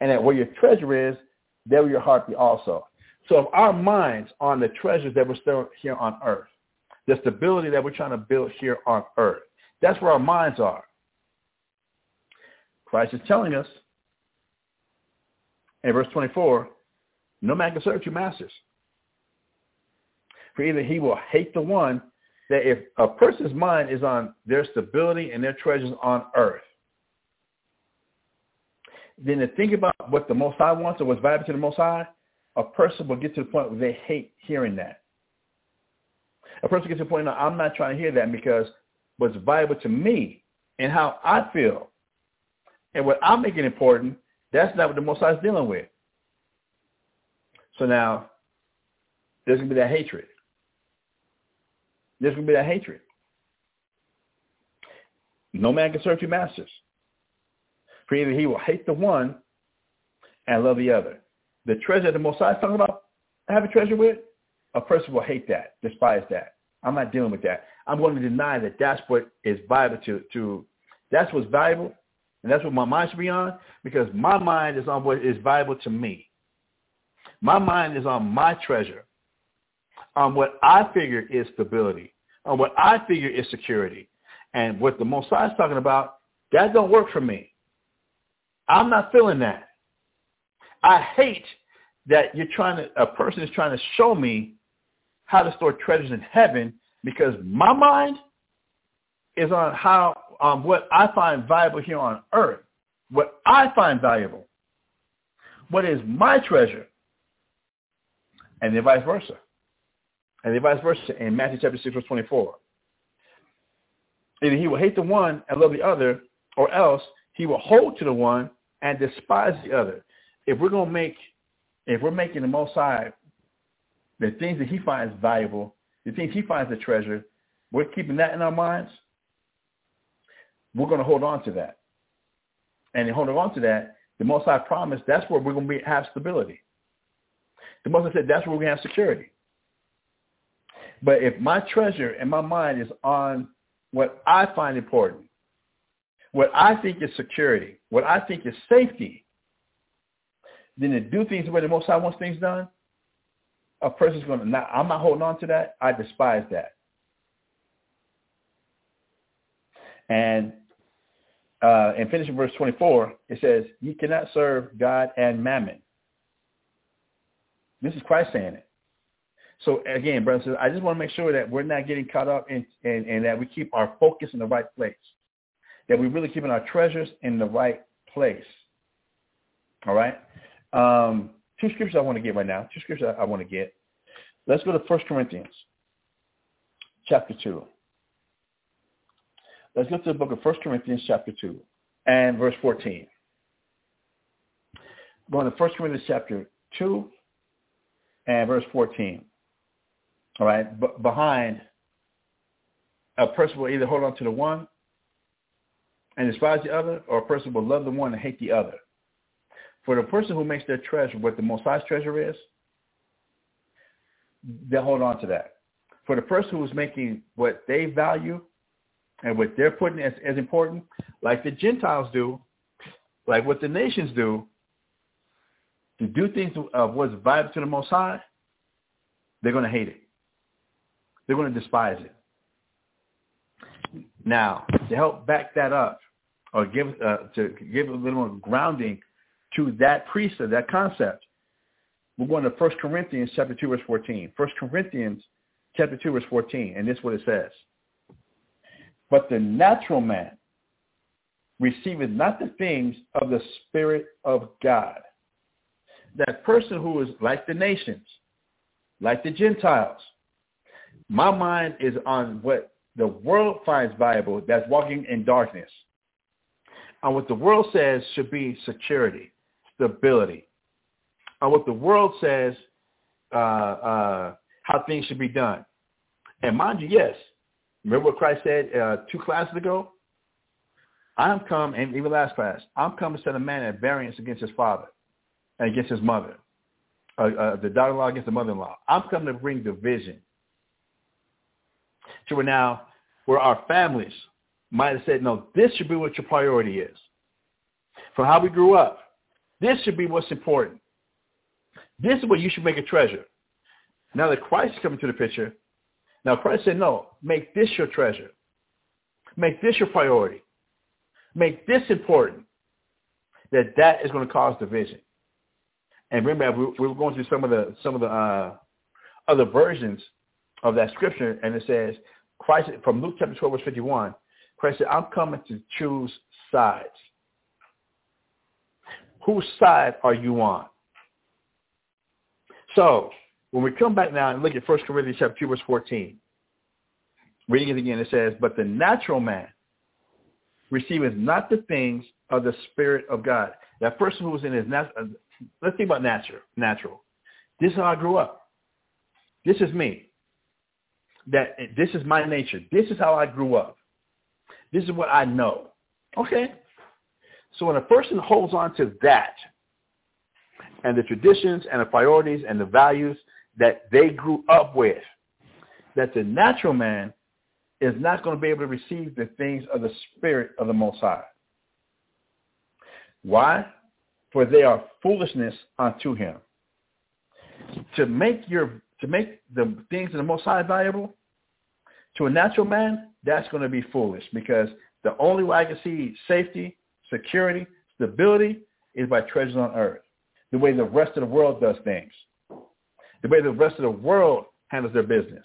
And that where your treasure is, there will your heart be also. So if our minds are on the treasures that we're still here on earth, the stability that we're trying to build here on earth, that's where our minds are. Christ is telling us in verse 24, no man can serve two masters. For either he will hate the one that if a person's mind is on their stability and their treasures on earth, then to think about what the Most High wants or what's valuable to the Most High, a person will get to the point where they hate hearing that. A person gets to the point, now I'm not trying to hear that because what's valuable to me and how I feel and what I'm making important, that's not what the Most High is dealing with. So now there's going to be that hatred. There's going to be that hatred. No man can serve two masters. For either he will hate the one and love the other. The treasure that the Most High is talking about, I have a treasure with, a person will hate that, despise that. I'm not dealing with that. I'm going to deny that that's what is valuable to, to that's what's valuable, and that's what my mind should be on, because my mind is on what is valuable to me. My mind is on my treasure, on what I figure is stability, on what I figure is security. And what the Most High is talking about, that don't work for me. I'm not feeling that. I hate that you're trying to, a person is trying to show me how to store treasures in heaven because my mind is on how, on what I find valuable here on earth, what I find valuable, what is my treasure, and then vice versa. And then vice versa in Matthew chapter 6, verse 24. Either he will hate the one and love the other, or else he will hold to the one and despise the other. If we're going to make, if we're making the Most High, the things that he finds valuable, the things he finds a treasure, we're keeping that in our minds, we're going to hold on to that. And in holding on to that, the Most High promised that's where we're going to be, have stability. The Most High said that's where we're going to have security. But if my treasure and my mind is on what I find important, what I think is security, what I think is safety, then to do things the way the Most High wants things done, a person's going to not, I'm not holding on to that. I despise that. And uh, in finishing verse 24, it says, you cannot serve God and mammon. This is Christ saying it. So again, brothers, I just want to make sure that we're not getting caught up in, in that we keep our focus in the right place, that we're really keeping our treasures in the right place. All right? Um, two scriptures I want to get right now. Two scriptures I want to get. Let's go to 1 Corinthians chapter 2. Let's go to the book of 1 Corinthians chapter 2 and verse 14. Going to 1 Corinthians chapter 2 and verse 14. All right, B- behind a person will either hold on to the one and despise the other, or a person will love the one and hate the other. For the person who makes their treasure what the most high's treasure is, they'll hold on to that. For the person who's making what they value and what they're putting as, as important, like the Gentiles do, like what the nations do, to do things of what's vital to the Most High, they're going to hate it. They're going to despise it. Now, to help back that up, or give uh, to give a little more grounding to that precept, that concept, we're going to 1 Corinthians chapter 2, verse 14. 1 Corinthians chapter 2, verse 14, and this is what it says. But the natural man receiveth not the things of the Spirit of God. That person who is like the nations, like the Gentiles, my mind is on what the world finds valuable that's walking in darkness. And what the world says should be security, stability. And what the world says uh, uh, how things should be done. And mind you, yes, remember what Christ said uh, two classes ago? I'm come, and even last class, I'm come to set a man at variance against his father and against his mother, uh, uh, the daughter-in-law against the mother-in-law. I'm come to bring division to where now, where our families might have said, no, this should be what your priority is. From how we grew up, this should be what's important. This is what you should make a treasure. Now that Christ is coming to the picture, now Christ said, no, make this your treasure. Make this your priority. Make this important. That that is going to cause division. And remember, we, we were going through some of the some of the uh, other versions of that scripture, and it says, Christ, from Luke chapter 12, verse 51, Christ said, I'm coming to choose sides. Whose side are you on? So when we come back now and look at 1 Corinthians chapter 2, verse 14, reading it again, it says, But the natural man receiveth not the things of the Spirit of God. That person who was in his natural, uh, let's think about natural. Natural. This is how I grew up. This is me. That this is my nature. This is how I grew up. This is what I know. Okay. So when a person holds on to that and the traditions and the priorities and the values that they grew up with, that the natural man is not going to be able to receive the things of the Spirit of the Most High. Why? For they are foolishness unto him. To make your to make the things of the Most High valuable to a natural man, that's going to be foolish because the only way I can see safety, security, stability is by treasures on earth. The way the rest of the world does things. The way the rest of the world handles their business.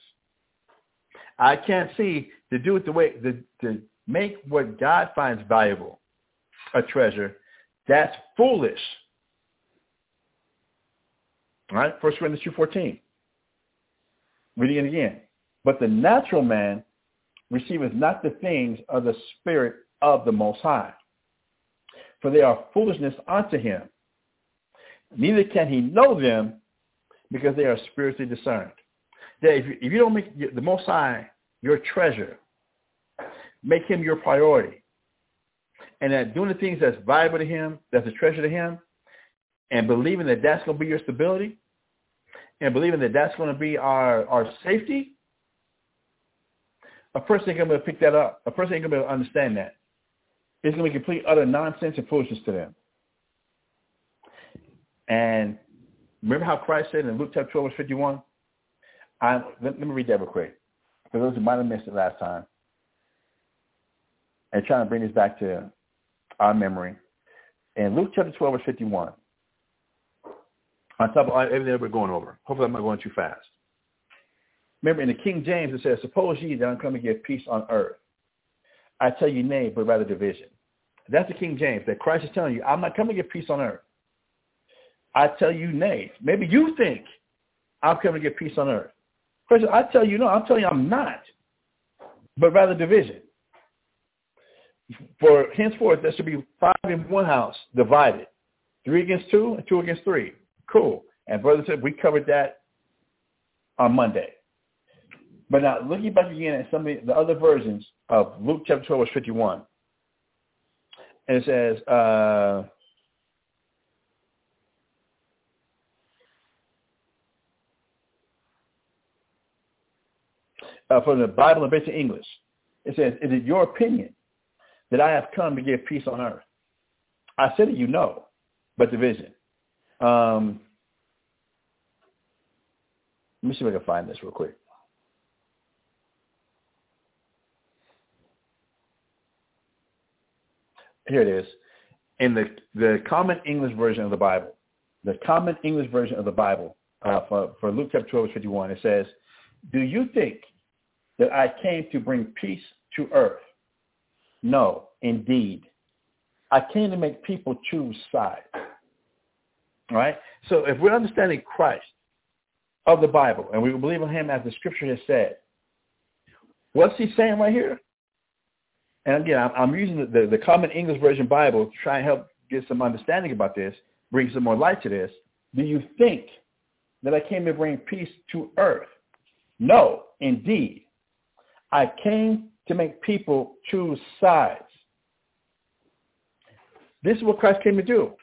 I can't see to do it the way to, to make what God finds valuable a treasure. That's foolish. All right, First Corinthians two fourteen. Reading it again. But the natural man receiveth not the things of the Spirit of the Most High, for they are foolishness unto him. Neither can he know them because they are spiritually discerned. That if you, if you don't make the Most High your treasure, make him your priority, and that doing the things that's valuable to him, that's a treasure to him, and believing that that's going to be your stability, and believing that that's going to be our, our safety, a person ain't going to be pick that up. A person ain't going to be able to understand that. It's going to be complete utter nonsense and foolishness to them. And remember how Christ said in Luke chapter 12, verse 51? I, let, let me read that real quick. For those who might have missed it last time. And trying to bring this back to our memory. In Luke chapter 12, verse 51, on top of everything we're going over. Hopefully I'm not going too fast. Remember in the King James it says, Suppose ye that I'm come to give peace on earth. I tell you nay, but rather division. That's the King James, that Christ is telling you, I'm not coming to give peace on earth. I tell you nay. Maybe you think I'm coming to get peace on earth. Christ, I tell you no, I'm telling you I'm not, but rather division. For henceforth there should be five in one house divided, three against two and two against three. Cool. And brother said we covered that on Monday. But now looking back again at some of the other versions of Luke chapter 12 verse 51. And it says, uh, uh, from the Bible in basic English, it says, is it your opinion that I have come to give peace on earth? I said it, you know, but division. Um, let me see if I can find this real quick. Here it is. In the, the common English version of the Bible, the common English version of the Bible uh, for, for Luke chapter 12, 51, it says, do you think that I came to bring peace to earth? No, indeed. I came to make people choose sides. All right? So if we're understanding Christ of the Bible and we believe in him as the scripture has said, what's he saying right here? And again, I'm, using the, the, Common English Version Bible to try and help get some understanding about this, bring some more light to this. Do you think that I came to bring peace to earth? No, indeed. I came to make people choose sides. This is what Christ came to do.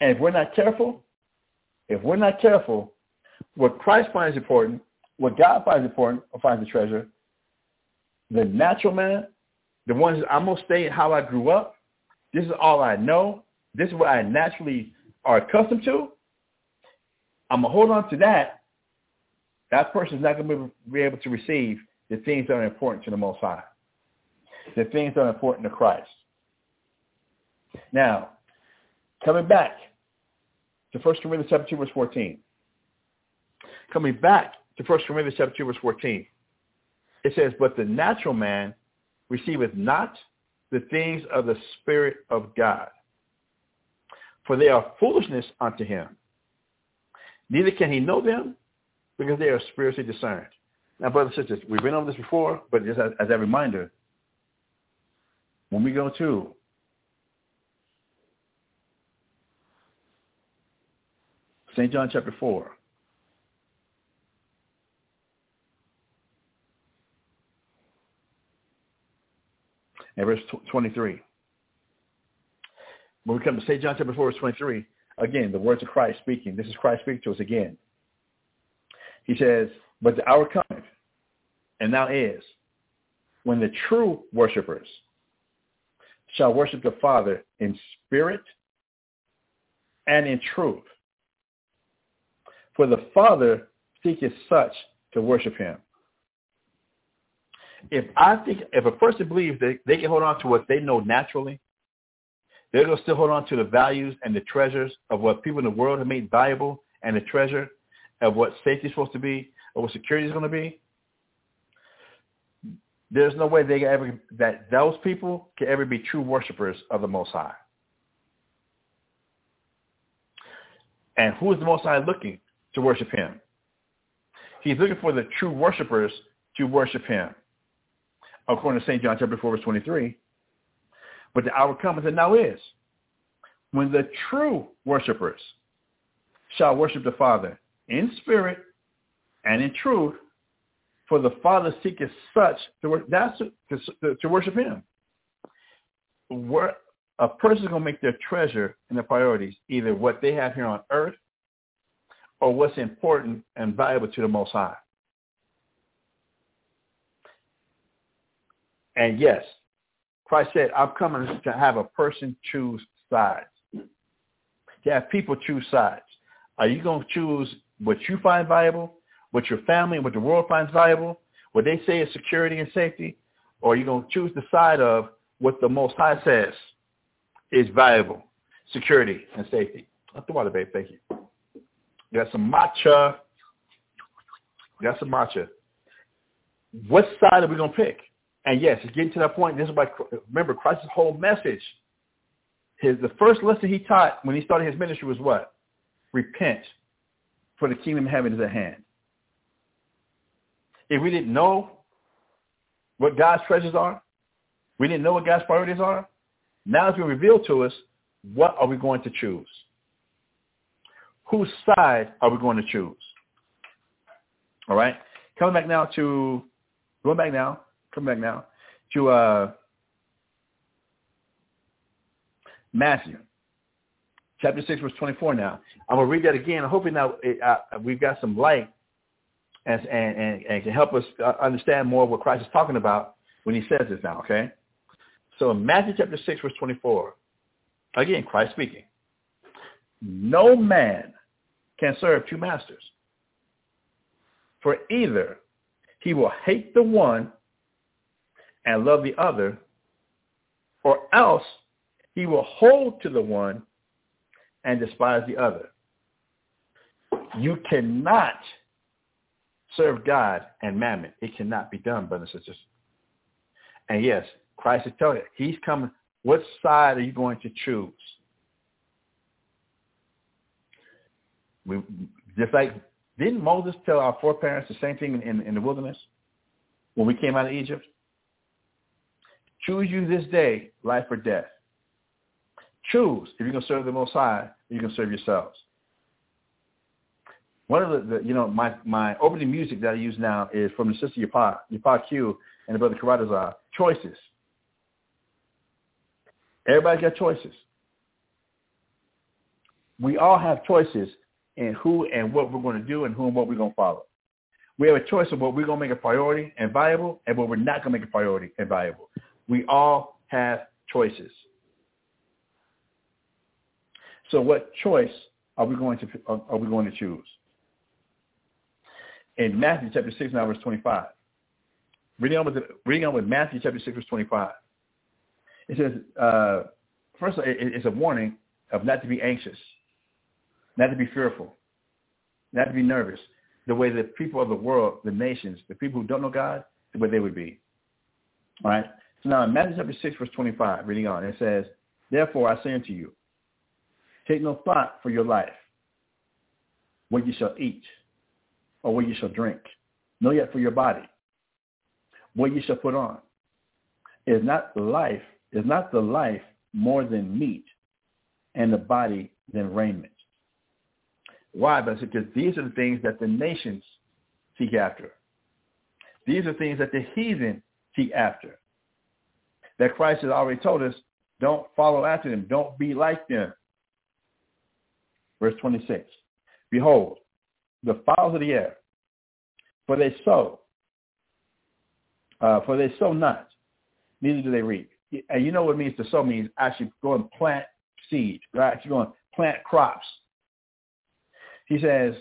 And if we're not careful, if we're not careful, what Christ finds important, what God finds important or finds the treasure, the natural man, the ones I'm gonna stay how I grew up. This is all I know. This is what I naturally are accustomed to. I'm gonna hold on to that. That person is not gonna be able to receive the things that are important to the Most High, the things that are important to Christ. Now, coming back to 1 Corinthians chapter 2, verse 14. Coming back to 1 Corinthians chapter 2, verse 14. It says, but the natural man receiveth not the things of the Spirit of God, for they are foolishness unto him. Neither can he know them because they are spiritually discerned. Now, brothers and sisters, we've been over this before, but just as, as a reminder, when we go to St. John chapter 4, and verse 23. When we come to St. John chapter 4, verse 23, again, the words of Christ speaking. This is Christ speaking to us again. He says, but the hour cometh, and now is, when the true worshipers shall worship the Father in spirit and in truth. For the Father seeketh such to worship him. If I think, if a person believes that they can hold on to what they know naturally, they're going to still hold on to the values and the treasures of what people in the world have made valuable and the treasure of what safety is supposed to be or what security is going to be. There's no way they can ever that those people can ever be true worshipers of the Most High. And who is the Most High looking to worship Him? He's looking for the true worshipers to worship Him, according to St. John chapter 4, verse 23. But the hour cometh and now is, when the true worshipers shall worship the Father in spirit and in truth, for the Father seeketh such to, that's to, to worship him. Where a person is going to make their treasure and their priorities either what they have here on earth or what's important and valuable to the Most High. And yes, Christ said, I'm coming to have a person choose sides. To have people choose sides. Are you going to choose what you find valuable what your family and what the world finds valuable, what they say is security and safety, or you're going to choose the side of what the Most High says is valuable, security and safety. Up the water, babe. Thank you. Got some matcha. You got some matcha. What side are we going to pick? And yes, it's getting to that point. This is why, remember, Christ's whole message, his the first lesson he taught when he started his ministry was what? Repent, for the kingdom of heaven is at hand if we didn't know what God's treasures are, we didn't know what God's priorities are, now it's been revealed to us, what are we going to choose? Whose side are we going to choose? All right? Coming back now to, going back now, coming back now to uh, Matthew chapter 6, verse 24 now. I'm going to read that again. I'm hoping now it, uh, we've got some light and, and, and can help us uh, understand more what Christ is talking about when he says this now, okay? So in Matthew chapter 6, verse 24, again, Christ speaking, no man can serve two masters. For either he will hate the one and love the other, or else he will hold to the one and despise the other. You cannot serve God and mammon. It cannot be done, brothers and sisters. And yes, Christ is telling you, he's coming. What side are you going to choose? We, just like, didn't Moses tell our foreparents the same thing in, in, in the wilderness when we came out of Egypt? Choose you this day, life or death. Choose if you're going to serve the Most High, you can serve yourselves. One of the, the, you know, my, my opening music that I use now is from the sister Yapa, Yapa Q and the brother Karatazar, Choices. Everybody's got choices. We all have choices in who and what we're going to do and who and what we're going to follow. We have a choice of what we're going to make a priority and viable and what we're not going to make a priority and viable. We all have choices. So what choice are we going to are we going to choose? In Matthew chapter 6, now verse 25. Reading on with, reading on with Matthew chapter 6, verse 25. It says, uh, first it, it's a warning of not to be anxious, not to be fearful, not to be nervous. the way the people of the world, the nations, the people who don't know God, the way they would be. All right? So now in Matthew chapter 6, verse 25, reading on, it says, Therefore I say unto you, take no thought for your life, what you shall eat, or what you shall drink, nor yet for your body, what you shall put on. Is not life, is not the life more than meat, and the body than raiment? Why? Because these are the things that the nations seek after. These are things that the heathen seek after. That Christ has already told us, don't follow after them. Don't be like them. Verse 26. Behold, the fowls of the air, for they sow, uh, for they sow not, neither do they reap. And you know what it means to sow means actually go and plant seed, right? Actually go and plant crops. He says,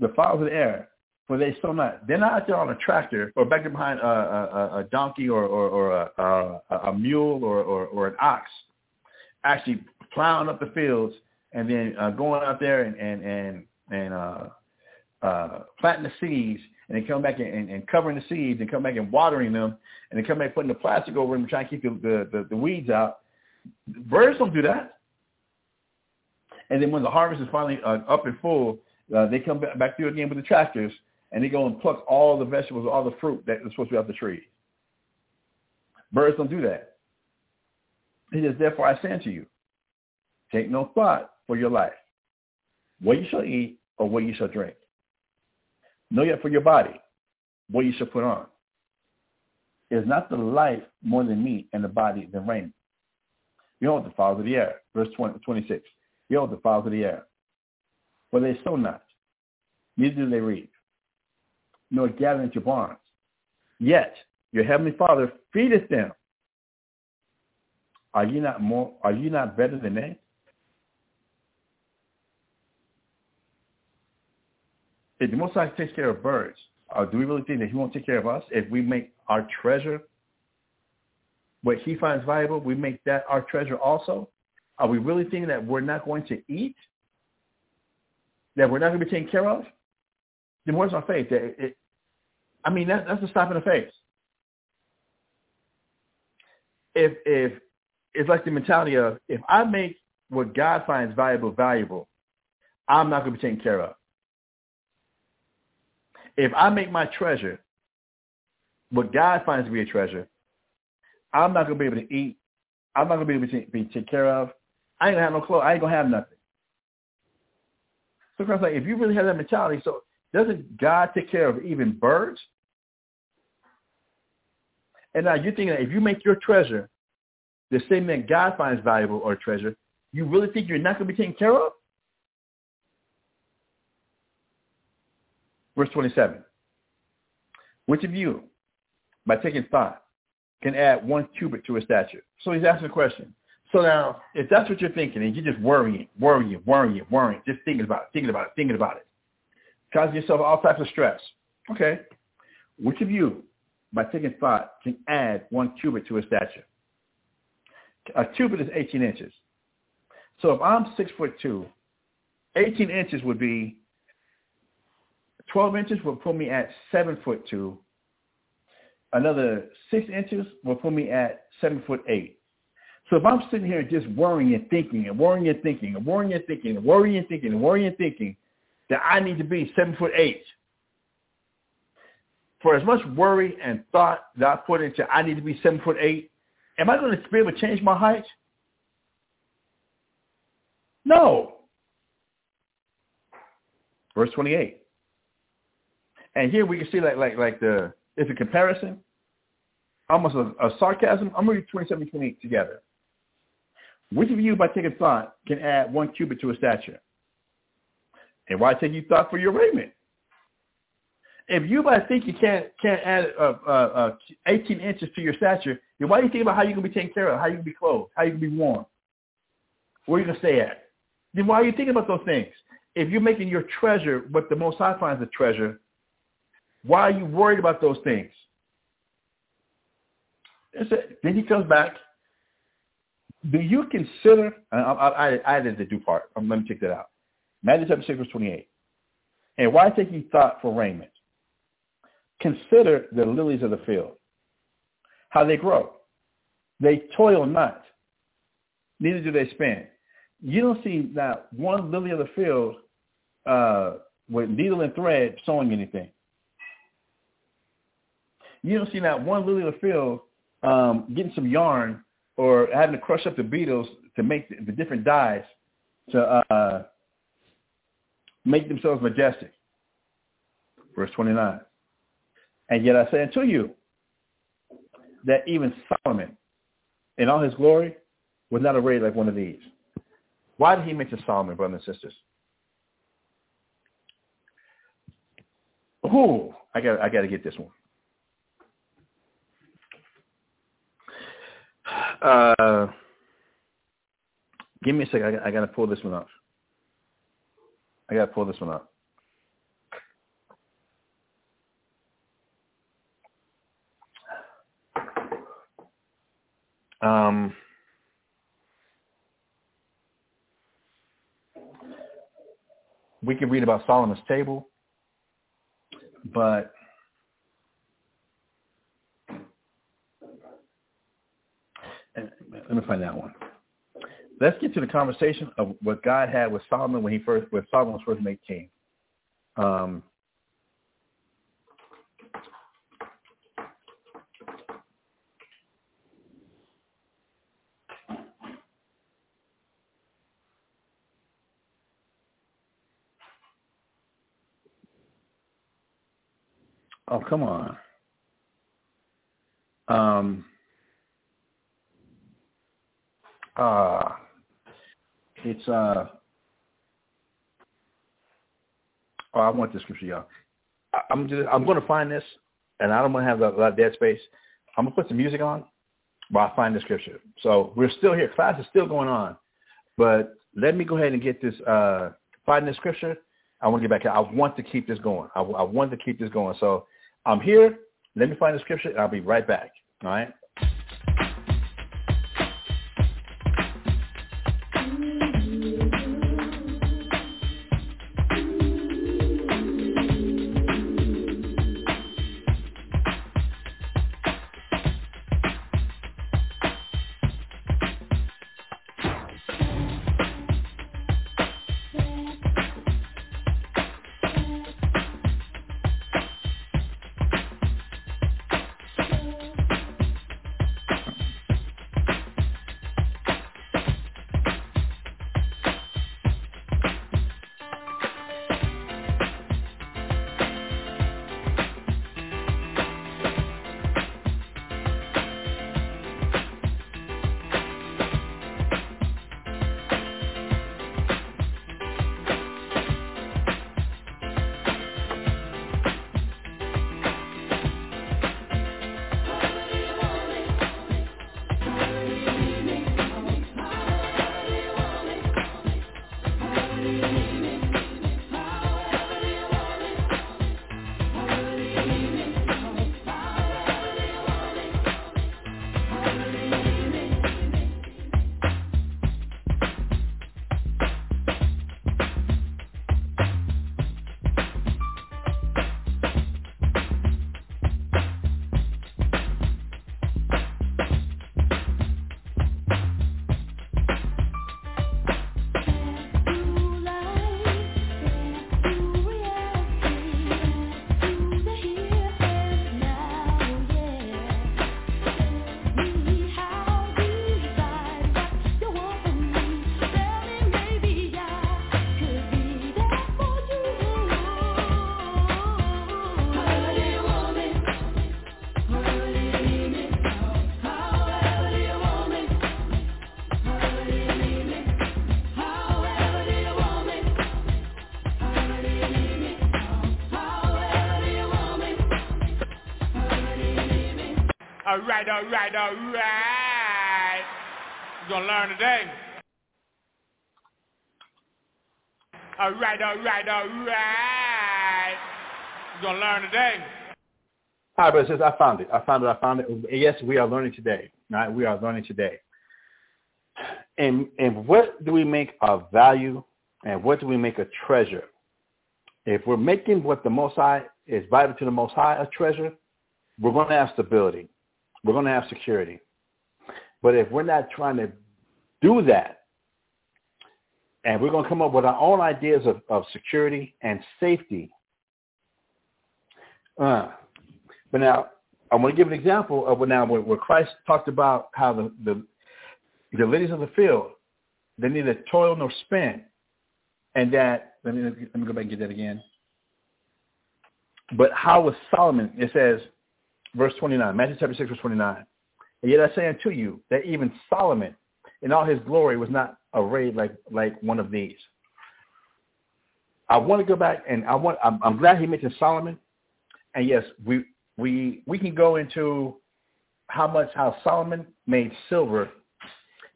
the fowls of the air, for they sow not. They're not out there on a tractor or back there behind a, a, a donkey or, or, or a, a, mule or, or, or an ox, actually plowing up the fields and then uh, going out there and and and, and uh, uh, planting the seeds and then come back and, and, covering the seeds and come back and watering them and then come back putting the plastic over them and trying to keep the, the, the, the weeds out. Birds don't do that. And then when the harvest is finally uh, up and full, uh, they come back, back through again with the tractors and they go and pluck all the vegetables, all the fruit that is supposed to be off the tree. Birds don't do that. He says, therefore I say unto you, take no thought for your life, what you shall eat or what you shall drink. Know yet for your body, what you should put on. Is not the life more than meat and the body than raiment? Behold the fowls of the air. Verse 20, 26. Behold the fowls of the air. For they sow not, neither do they reap, nor gather into barns. Yet your heavenly Father feedeth them. Are you not more? Are you not better than they? If the Most High takes care of birds, uh, do we really think that He won't take care of us if we make our treasure what He finds valuable? We make that our treasure also. Are we really thinking that we're not going to eat? That we're not going to be taken care of? Then where's our faith? It, it, I mean, that, that's a slap in the face. If if it's like the mentality of if I make what God finds valuable valuable, I'm not going to be taken care of. If I make my treasure what God finds to be a treasure, I'm not going to be able to eat. I'm not going to be able to be taken care of. I ain't going to have no clothes. I ain't going to have nothing. So Christ's like, if you really have that mentality, so doesn't God take care of even birds? And now you're thinking that if you make your treasure the same that God finds valuable or treasure, you really think you're not going to be taken care of? Verse 27. Which of you, by taking thought, can add one cubit to his stature? So he's asking a question. So now, if that's what you're thinking, and you're just worrying, worrying, worrying, worrying, just thinking about it, thinking about it, thinking about it, causing yourself all types of stress. Okay. Which of you, by taking thought, can add one cubit to his stature? A cubit is 18 inches. So if I'm six foot two, 18 inches would be 12 inches will put me at seven foot two. Another six inches will put me at seven foot eight. So if I'm sitting here just worrying and thinking and worrying and thinking and worrying and thinking and worrying and thinking and worrying and thinking that I need to be seven foot eight, for as much worry and thought that I put into I need to be seven foot eight, am I going to be able to change my height? No. Verse 28. And here we can see like like like the it's a comparison, almost a, a sarcasm. I'm going to reading 27 28 together. Which of you, by taking thought, can add one cubit to a stature? And why take you thought for your raiment? If you by think you can't can't add uh, uh, uh, 18 inches to your stature, then why do you think about how you're gonna be taken care of, how you can be clothed, how you can be warm, where you gonna stay at? Then why are you thinking about those things? If you're making your treasure what the Most High finds a treasure, why are you worried about those things? Then he comes back. Do you consider? I, I, I added the do part. Um, let me check that out. Matthew chapter six verse twenty-eight. And why take ye thought for raiment? Consider the lilies of the field, how they grow. They toil not, neither do they spin. You don't see not one lily of the field uh, with needle and thread sewing anything. You don't see not one lily of the field um, getting some yarn or having to crush up the beetles to make the, the different dyes to uh, make themselves majestic. Verse 29. And yet I say unto you that even Solomon in all his glory was not arrayed like one of these. Why did he mention Solomon, brothers and sisters? Ooh, I got I got to get this one. Uh, give me a second. I I got to pull this one up. I got to pull this one up. Um, we can read about Solomon's table, but let me find that one. Let's get to the conversation of what God had with Solomon when he first, when Solomon was first made king. Um, Oh, come on. Um, uh, it's, uh, oh, I want this scripture, y'all. I, I'm just, I'm going to find this, and I don't want to have a lot of dead space. I'm going to put some music on while I find the scripture. So we're still here. Class is still going on. But let me go ahead and get this, uh, find this scripture. I want to get back. Here. I want to keep this going. I, I want to keep this going. So I'm here. Let me find the scripture, and I'll be right back. All right? Right, all right, all right. You're to learn today. All right, all right, all right. You're to learn today. All right, brothers I found it. I found it. I found it. Yes, we are learning today. Right, we are learning today. And and what do we make a value and what do we make a treasure if we're making what the Most High is vital to the Most High a treasure, we're going to have stability. We're going to have security. But if we're not trying to do that, and we're going to come up with our own ideas of, of security and safety, uh, but now I want to give an example of what now where, Christ talked about how the, the the ladies of the field they neither toil nor spin, and that let me let me go back and get that again. But how was Solomon? It says, verse 29, Matthew chapter 6, verse 29. And yet I say unto you that even Solomon in all his glory was not arrayed like, like one of these. I want to go back and I want, I'm, I'm glad he mentioned Solomon. And yes, we, we, we can go into how much, how Solomon made silver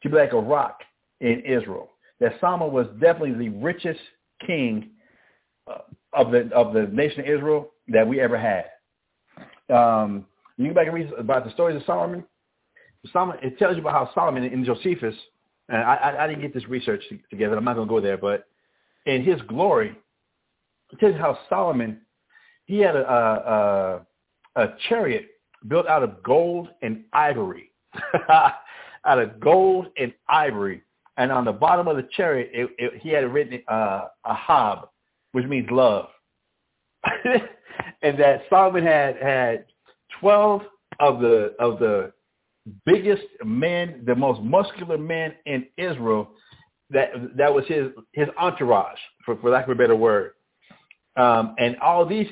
to be like a rock in Israel. That Solomon was definitely the richest king uh, of the, of the nation of Israel that we ever had. Um, you can go back and read about the stories of Solomon. Solomon, it tells you about how Solomon in Josephus, and I, I, I didn't get this research together. I'm not going to go there, but in his glory, it tells you how Solomon, he had a, a, a chariot built out of gold and ivory, out of gold and ivory. And on the bottom of the chariot, it, it, he had written uh, Ahab, which means love. and that Solomon had had 12 of the of the biggest men, the most muscular men in Israel. That that was his his entourage, for, for lack of a better word. Um, and all these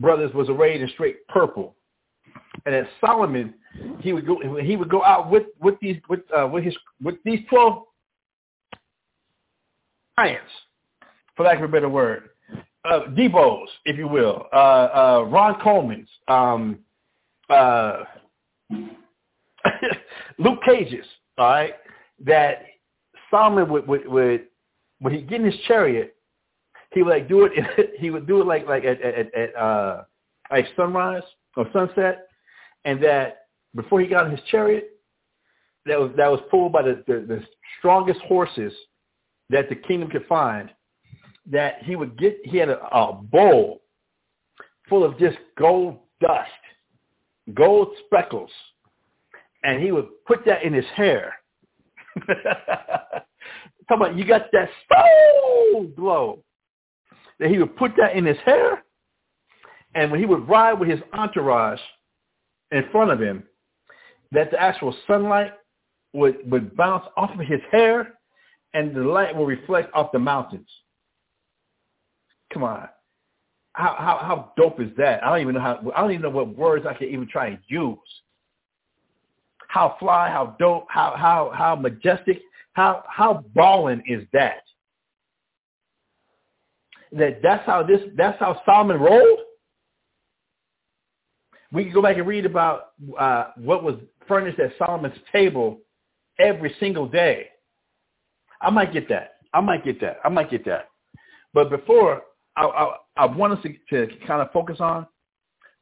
brothers was arrayed in straight purple. And at Solomon, he would go he would go out with with these with uh, with his with these twelve giants, for lack of a better word, uh, Deebos, if you will, uh, uh, Ron Coleman's, um, uh, Luke Cage's, all right, that Solomon would, would, would when he get in his chariot, he would like do it. he would do it like like at at, at uh, like sunrise or sunset, and that before he got in his chariot, that was that was pulled by the, the, the strongest horses that the kingdom could find. That he would get. He had a, a bowl full of just gold dust, gold speckles, and he would put that in his hair. Talk about you got that Soul Glo. That he would put that in his hair, and when he would ride with his entourage in front of him, that the actual sunlight would, would bounce off of his hair, and the light would reflect off the mountains. Come on. How, how, how dope is that? I don't even know how, I don't even know what words I can even try and use. How fly, how dope, how, how, how majestic, how, how balling is that? That that's how this, that's how Solomon rolled? We can go back and read about uh, what was furnished at Solomon's table every single day. I might get that. I might get that. I might get that. But before, I, I, I want us to, to kind of focus on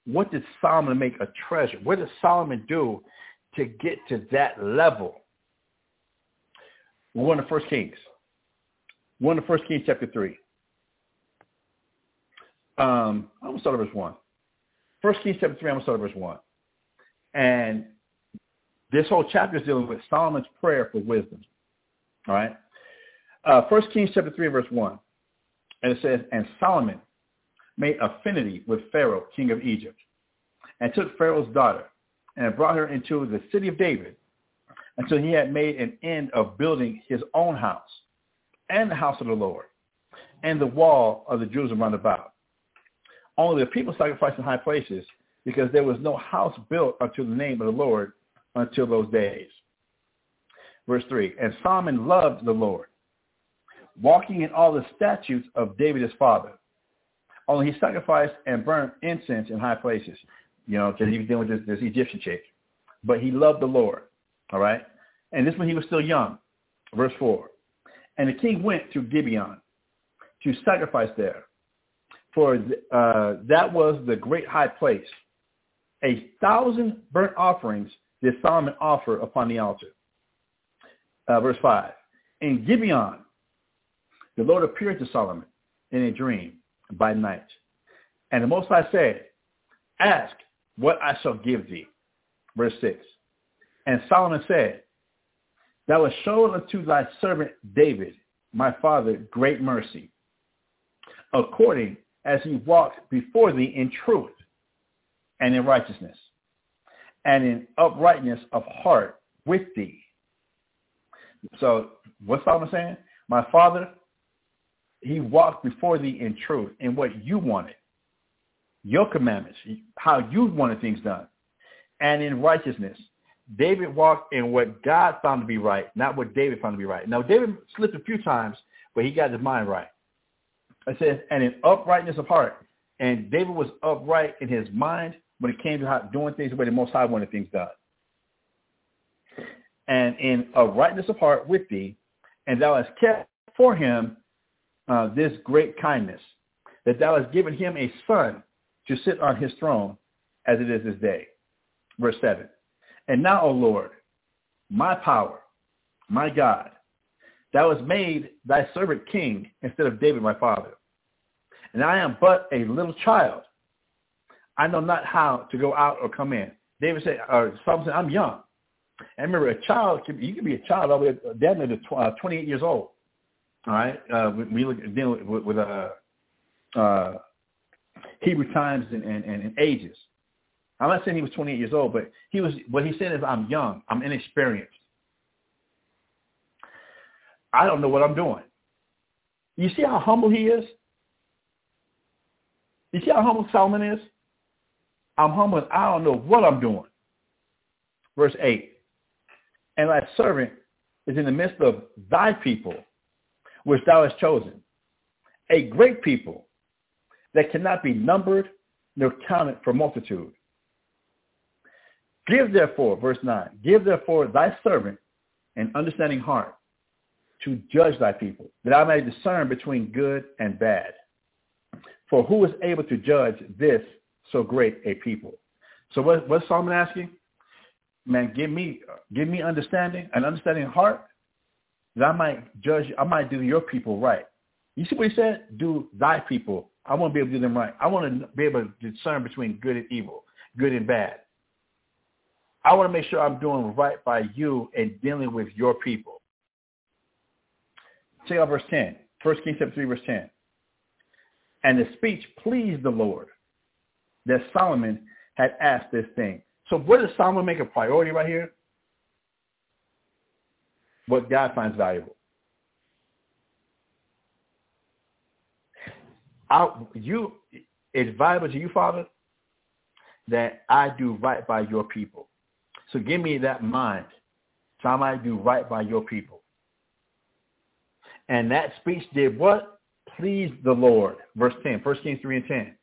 what did Solomon make a treasure? What did Solomon do to get to that level? We're going to First Kings. We're going to First Kings chapter 3. Um, I'm going to start at verse 1. First Kings chapter 3, I'm going to start at verse 1. And this whole chapter is dealing with Solomon's prayer for wisdom. All right? Uh, First Kings chapter 3, verse 1. And it says, And Solomon made affinity with Pharaoh, king of Egypt, and took Pharaoh's daughter and brought her into the city of David until he had made an end of building his own house and the house of the Lord and the wall of the Jerusalem round about. Only the people sacrificed in high places because there was no house built unto the name of the Lord until those days. Verse 3, And Solomon loved the Lord, walking in all the statutes of David his father. Only he sacrificed and burned incense in high places, you know, because he was dealing with this, this Egyptian chick. But he loved the Lord, all right? And this when he was still young. Verse 4. And the king went to Gibeon to sacrifice there, for uh, that was the great high place. A thousand burnt offerings did Solomon offer upon the altar. Uh, verse 5. In Gibeon, the Lord appeared to Solomon in a dream by night. And the Most High said, ask what I shall give thee. Verse 6. And Solomon said, Thou hast shown unto thy servant David, my father, great mercy, according as he walked before thee in truth and in righteousness and in uprightness of heart with thee. So what's Solomon saying? My father, he walked before thee in truth in what you wanted, your commandments, how you wanted things done, and in righteousness. David walked in what God found to be right, not what David found to be right. Now, David slipped a few times, but he got his mind right. It says, and in uprightness of heart. And David was upright in his mind when it came to doing things the way the Most High wanted things done. And in uprightness of heart with thee, and thou hast kept for him uh, this great kindness, that thou hast given him a son to sit on his throne as it is this day. Verse 7. And now, O Lord, my power, my God, thou hast made thy servant king instead of David my father. And I am but a little child. I know not how to go out or come in. David said, or something, I'm young. And remember, a child, you can be a child all the way down to uh, 28 years old. All right? Uh, we look dealing with, with uh, uh, Hebrew times and, and, and ages. I'm not saying he was 28 years old, but he was. What he said is, "I'm young. I'm inexperienced. I don't know what I'm doing." You see how humble he is. You see how humble Solomon is. I'm humble. I don't know what I'm doing. Verse eight, and thy servant is in the midst of thy people, which thou hast chosen, a great people that cannot be numbered nor counted for multitude. Give therefore, verse 9, give therefore thy servant an understanding heart to judge thy people, that I may discern between good and bad. For who is able to judge this so great a people? So what, what's Solomon asking? Man, give me, give me understanding, an understanding heart, that I might judge, I might do your people right. You see what he said? Do thy people. I want to be able to do them right. I want to be able to discern between good and evil, good and bad. I want to make sure I'm doing right by you and dealing with your people. Check out verse 10. 1 Kings chapter 3, verse 10. And the speech pleased the Lord that Solomon had asked this thing. So what does Solomon make a priority right here? What God finds valuable. I, you, it's valuable to you, Father, that I do right by your people. So give me that mind so I might do right by your people. And that speech did what? Pleased the Lord. Verse 10, 1 Kings 3 and 10.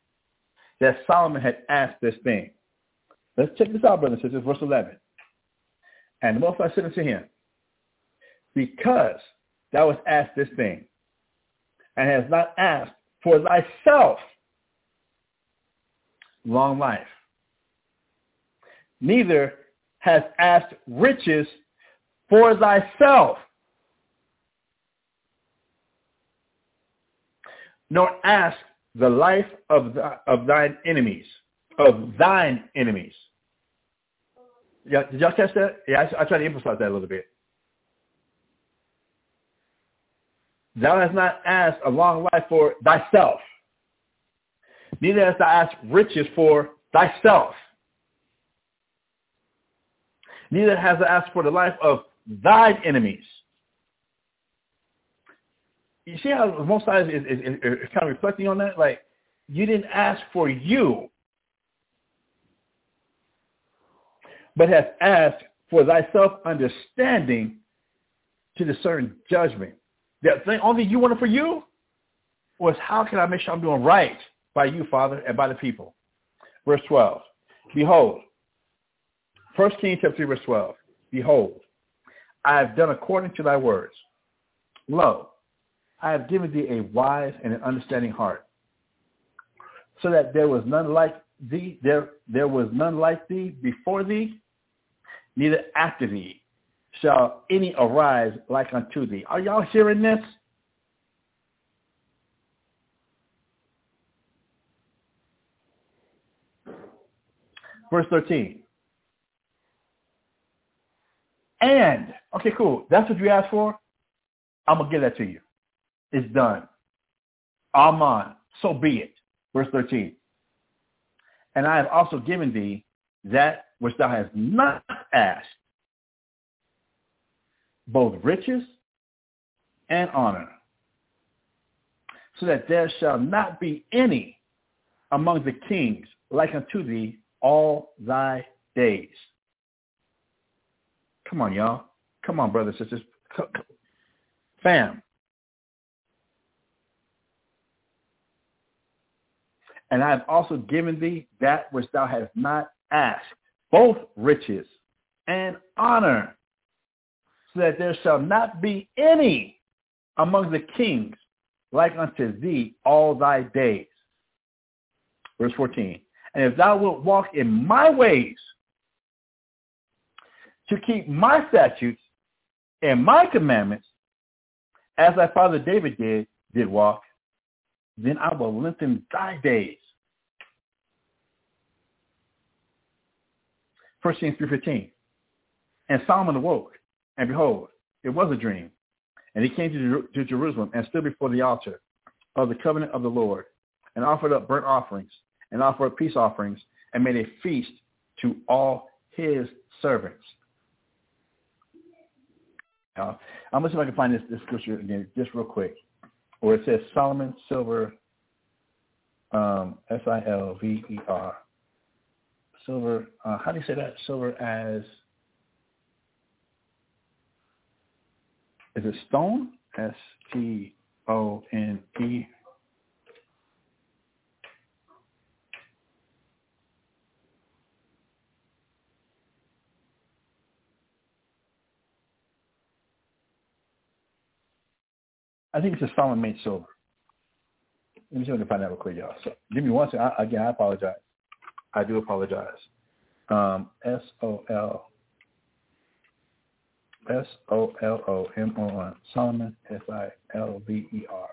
That Solomon had asked this thing. Let's check this out, brothers and sisters. Verse 11. And the Most High said unto him, Because thou hast asked this thing, and hast not asked for thyself long life, neither has asked riches for thyself, nor ask the life of, of thine enemies, of thine enemies. Yeah, did y'all catch that? Yeah, I, I to emphasize that a little bit. Thou hast not asked a long life for thyself. Neither hast thou asked riches for thyself neither hast thou asked for the life of thine enemies. You see how most times is, is, is, is kind of reflecting on that? Like, you didn't ask for you, but has asked for thyself understanding to discern judgment. The thing only you wanted for you was how can I make sure I'm doing right by you, Father, and by the people? Verse 12. Behold, First Kings chapter 3, verse 12. Behold, I have done according to thy words. Lo, I have given thee a wise and an understanding heart, so that there was none like thee, there, there was none like thee before thee, neither after thee shall any arise like unto thee. Are y'all hearing this? Verse 13. And, okay, cool. That's what you asked for? I'm going to give that to you. It's done. Amen. So be it. Verse 13. And I have also given thee that which thou hast not asked both riches and honor, so that there shall not be any among the kings like unto thee all thy days. Come on, y'all. Come on, brothers and sisters. Fam. And I have also given thee that which thou hast not asked, both riches and honor, so that there shall not be any among the kings like unto thee all thy days. Verse 14. And if thou wilt walk in my ways to keep my statutes and my commandments, as thy father David did, did walk, then I will lengthen thy days. First Kings 3.15. And Solomon awoke, and behold, it was a dream. And he came to, to Jerusalem and stood before the altar of the covenant of the Lord and offered up burnt offerings and offered peace offerings and made a feast to all his servants. Uh, I'm going to see if I can find this, this scripture again just real quick where it says Solomon silver, um, S-I-L-V-E-R. Silver, uh, how do you say that? Silver as, is it stone? S-T-O-N-E. I think it's a Solomon made silver. Let me see if I can find that real quick, y'all. So give me one second. I, again, I apologize. I do apologize. Um, S O L S O L O M O N Solomon S I L V E R.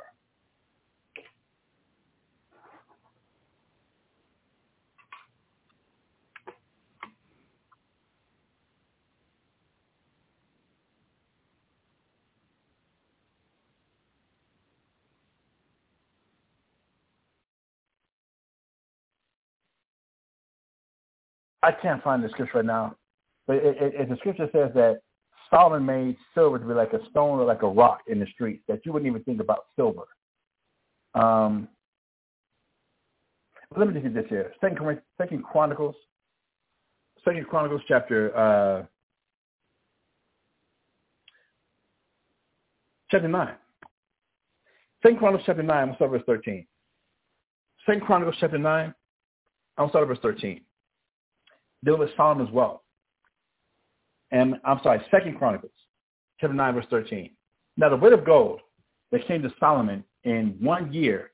I can't find the scripture right now, but it, it, it, the scripture says that Solomon made silver to be like a stone or like a rock in the streets that you wouldn't even think about silver. Um, let me just get this here. Second, Second Chronicles, Second Chronicles chapter uh, chapter nine. Second Chronicles chapter nine. Gonna start verse thirteen. Second Chronicles chapter nine. I'll start verse thirteen dealing with Solomon's wealth. And I'm sorry, Second Chronicles, chapter 9, verse 13. Now the weight of gold that came to Solomon in one year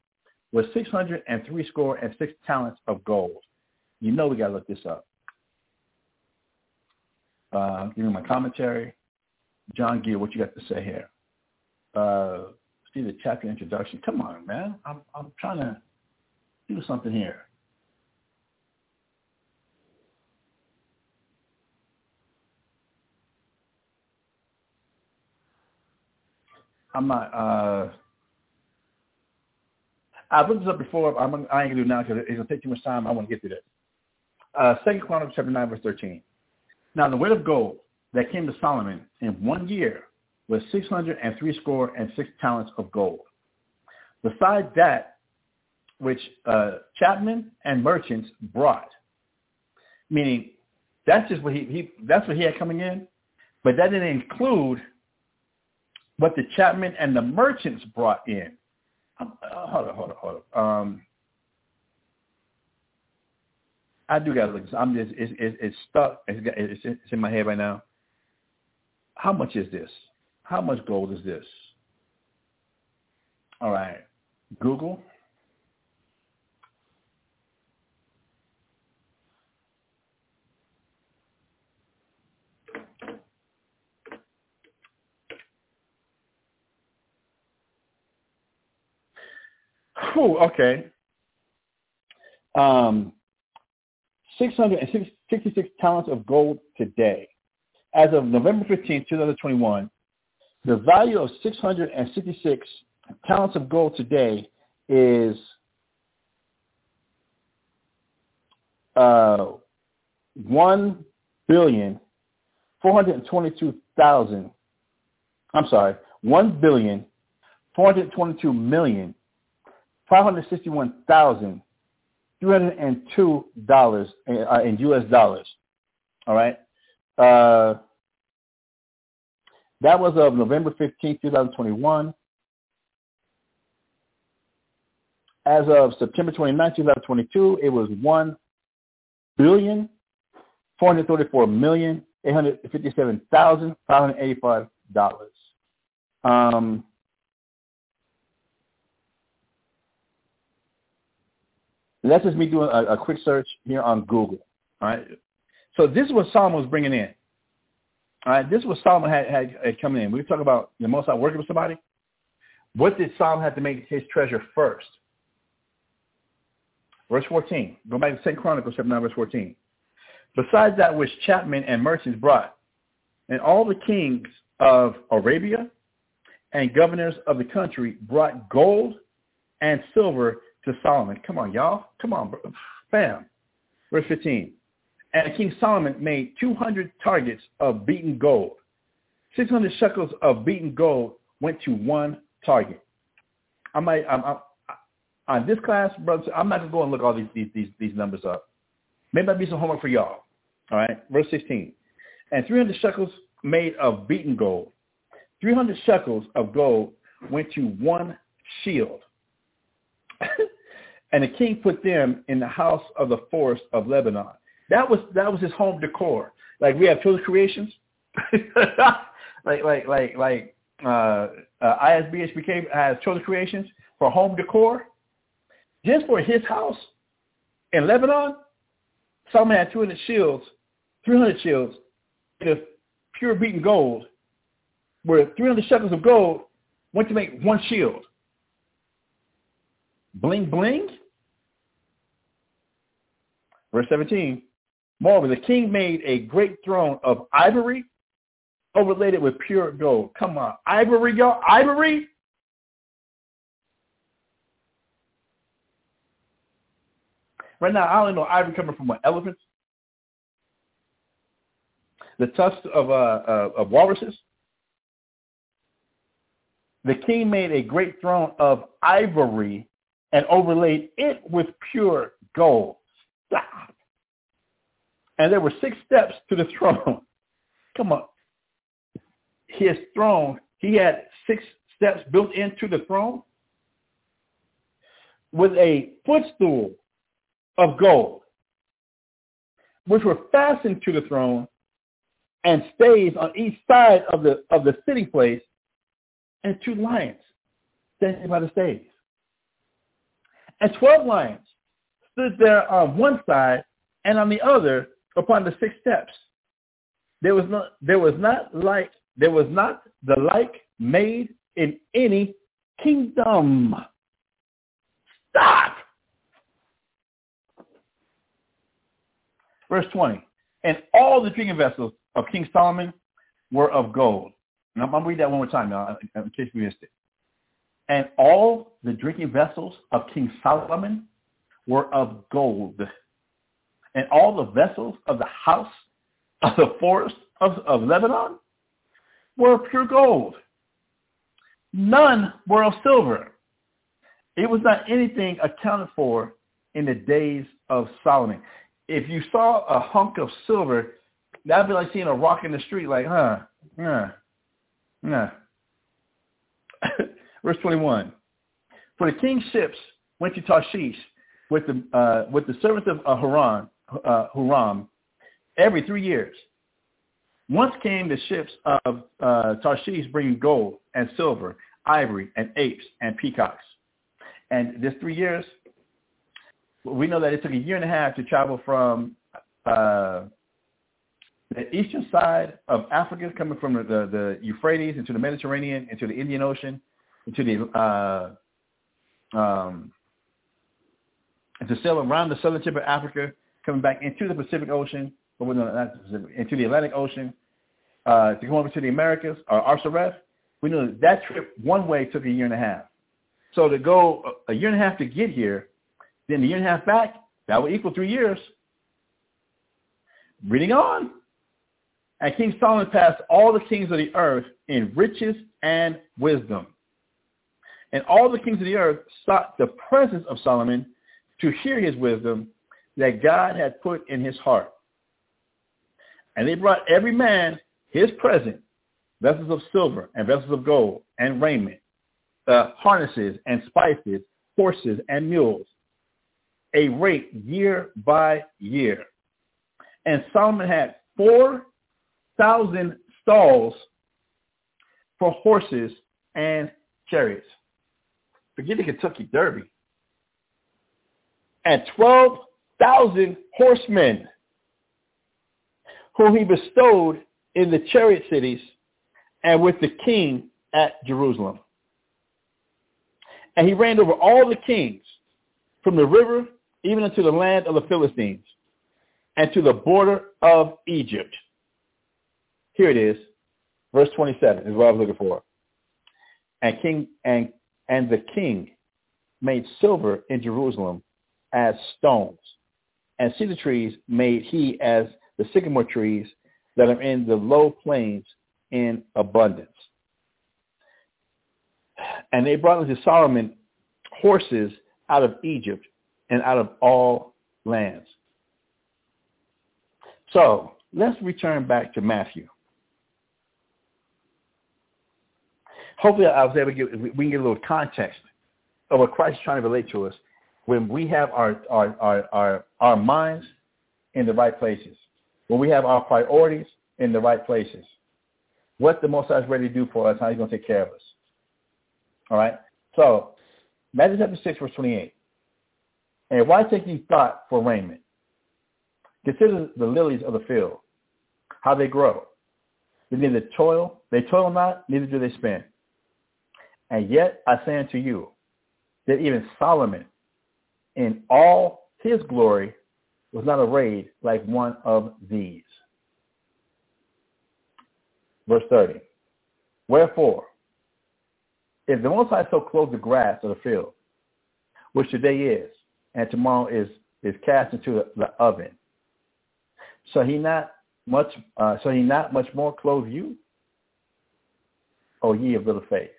was 603 score and six talents of gold. You know we got to look this up. Uh, give me my commentary. John Gill, what you got to say here? Uh, see the chapter introduction. Come on, man. I'm, I'm trying to do something here. I'm not. Uh, I've looked this up before. I'm, I ain't gonna do it now because it's gonna take too much time. I want to get to this. Uh, Second Chronicles chapter nine verse thirteen. Now the weight of gold that came to Solomon in one year was six hundred and three score and six talents of gold. Besides that, which uh, chapmen and merchants brought, meaning that's just what he, he that's what he had coming in, but that didn't include what the chapmen and the merchants brought in. Uh, hold on, hold on, hold on. Um, I do got to look. I'm just it's, it's, it's stuck. It's, it's, it's in my head right now. How much is this? How much gold is this? All right, Google. Whew, okay. Um, 666 talents of gold today. As of November 15, 2021, the value of 666 talents of gold today is uh, one billion. I'm sorry, one billion four hundred twenty-two million five hundred sixty-one thousand three hundred and two dollars in, uh, in U.S. dollars. All right. Uh, that was of November 15, 2021. As of September 29, 2022, it was one billion four hundred thirty-four million eight hundred fifty-seven thousand five hundred eighty-five dollars. Um, that's just me doing a, a, quick search here on Google. All right. So this is what Solomon was bringing in. All right. This is what Solomon had, had, had coming in. We talk about the most out working with somebody. What did Solomon have to make his treasure first? Verse 14. Go back to 2 Chronicles chapter 9, verse 14. Besides that which chapmen and merchants brought, and all the kings of Arabia and governors of the country brought gold and silver to Solomon. Come on, y'all. Come on, bro. Bam. Verse 15. And King Solomon made 200 targets of beaten gold. 600 shekels of beaten gold went to one target. I might, I'm, I'm, on this class, brothers, I'm not going to go and look all these, these, these, these numbers up. Maybe that'd be some homework for y'all. All right, verse 16. And 300 shekels made of beaten gold. 300 shekels of gold went to one shield. and the king put them in the house of the forest of Lebanon. That was that was his home decor. Like we have children's creations, like like like like uh, uh, ISBHPK has children's creations for home decor. Just for his house in Lebanon, Solomon had 200 shields, 300 shields of pure beaten gold, where 300 shekels of gold went to make one shield. Bling bling. Verse 17. Moreover, the king made a great throne of ivory, overlaid it with pure gold. Come on, ivory, y'all, ivory. Right now, I only know ivory coming from what, elephants? The tusks of, uh, uh, of walruses? The king made a great throne of ivory and overlaid it with pure gold. Stop. And there were six steps to the throne. Come on. His throne, he had six steps built into the throne with a footstool of gold, which were fastened to the throne and stays on each side of the of the sitting place, and two lions standing by the stays. And twelve lions stood there on one side and on the other upon the six steps. There was not there was not like there was not the like made in any kingdom. Stop. Verse 20. And all the drinking vessels of King Solomon were of gold. And I'm to read that one more time now in case we missed it. And all the drinking vessels of King Solomon were of gold. And all the vessels of the house of the forest of, of Lebanon were of pure gold. None were of silver. It was not anything accounted for in the days of Solomon if you saw a hunk of silver, that'd be like seeing a rock in the street, like, huh, yeah, yeah. Verse 21. For the king's ships went to Tarshish with the, uh, with the servants of uh, Huram, uh, Huram every three years. Once came the ships of uh, Tarshish bringing gold and silver, ivory and apes and peacocks. And this three years, we know that it took a year and a half to travel from uh, the eastern side of Africa, coming from the, the Euphrates into the Mediterranean, into the Indian Ocean, into the uh, um, to sail around the southern tip of Africa coming back into the Pacific Ocean, no, not into the Atlantic Ocean, uh, to come over to the Americas, or Arsareth, we know that, that trip one way took a year and a half. So to go a year and a half to get here, then a year and a half back, that would equal three years. Reading on. And King Solomon passed all the kings of the earth in riches and wisdom. And all the kings of the earth sought the presence of Solomon to hear his wisdom that God had put in his heart. And they brought every man his present, vessels of silver and vessels of gold and raiment, uh, harnesses and spices, horses and mules, a rate year by year. And Solomon had 4,000 stalls for horses and chariots. Forget the Kentucky Derby. And 12,000 horsemen whom he bestowed in the chariot cities and with the king at Jerusalem. And he reigned over all the kings from the river even unto the land of the Philistines and to the border of Egypt. Here it is. Verse 27 is what I was looking for. And king and and the king made silver in Jerusalem as stones, and cedar trees made he as the sycamore trees that are in the low plains in abundance. And they brought unto Solomon horses out of Egypt and out of all lands. So let's return back to Matthew. Hopefully I was able to get, we can get a little context of what Christ is trying to relate to us when we have our, our, our, our, our minds in the right places, when we have our priorities in the right places. What the Most High is ready to do for us, how he's going to take care of us. All right? So, Matthew chapter 6, verse 28. And why take ye thought for raiment? Consider the lilies of the field, how they grow. They neither toil, they toil not, neither do they spin. And yet I say unto you that even Solomon in all his glory was not arrayed like one of these. Verse 30. Wherefore, if the Most High so clothe the grass of the field, which today is, and tomorrow is, is cast into the, oven, so he not much, uh, so he not much more clothe you, O ye of little faith.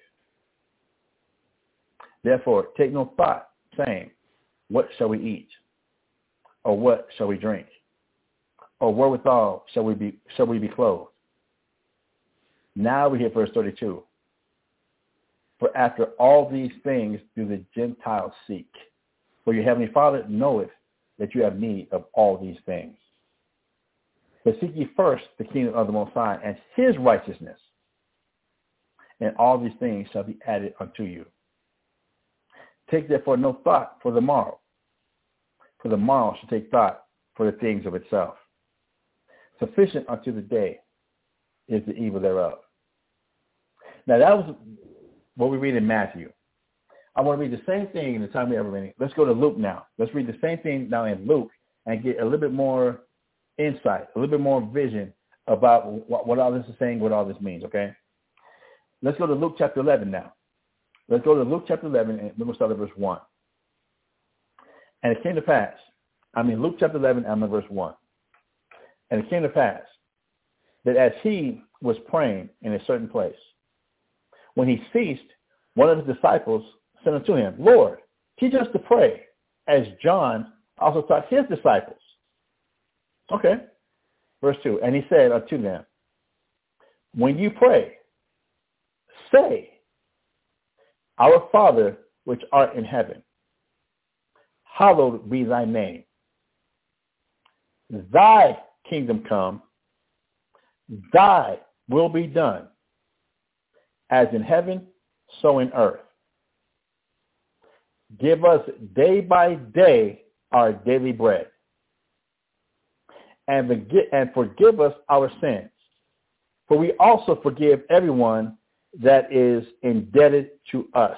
Therefore, take no thought, saying, What shall we eat? Or what shall we drink? Or wherewithal shall we be shall we be clothed? Now we hear verse 32. For after all these things do the Gentiles seek. For your heavenly Father knoweth that you have need of all these things. But seek ye first the kingdom of the Most High and his righteousness, and all these things shall be added unto you. Take therefore no thought for the morrow, for the morrow shall take thought for the things of itself. Sufficient unto the day is the evil thereof. Now that was what we read in Matthew. I want to read the same thing in the time we ever read. Let's go to Luke now. Let's read the same thing now in Luke and get a little bit more insight, a little bit more vision about what, what all this is saying, what all this means, okay? Let's go to Luke chapter 11 now. Let's go to Luke chapter 11 and we'll start at verse 1. And it came to pass, I mean Luke chapter 11 and verse 1. And it came to pass that as he was praying in a certain place, when he ceased, one of his disciples said unto him, Lord, teach us to pray, as John also taught his disciples. Okay. Verse 2. And he said unto them, When you pray, say, Our Father which art in heaven, hallowed be thy name. Thy kingdom come, thy will be done, as in heaven, so in earth. Give us day by day our daily bread and, forgive us our sins. For we also forgive everyone that is indebted to us.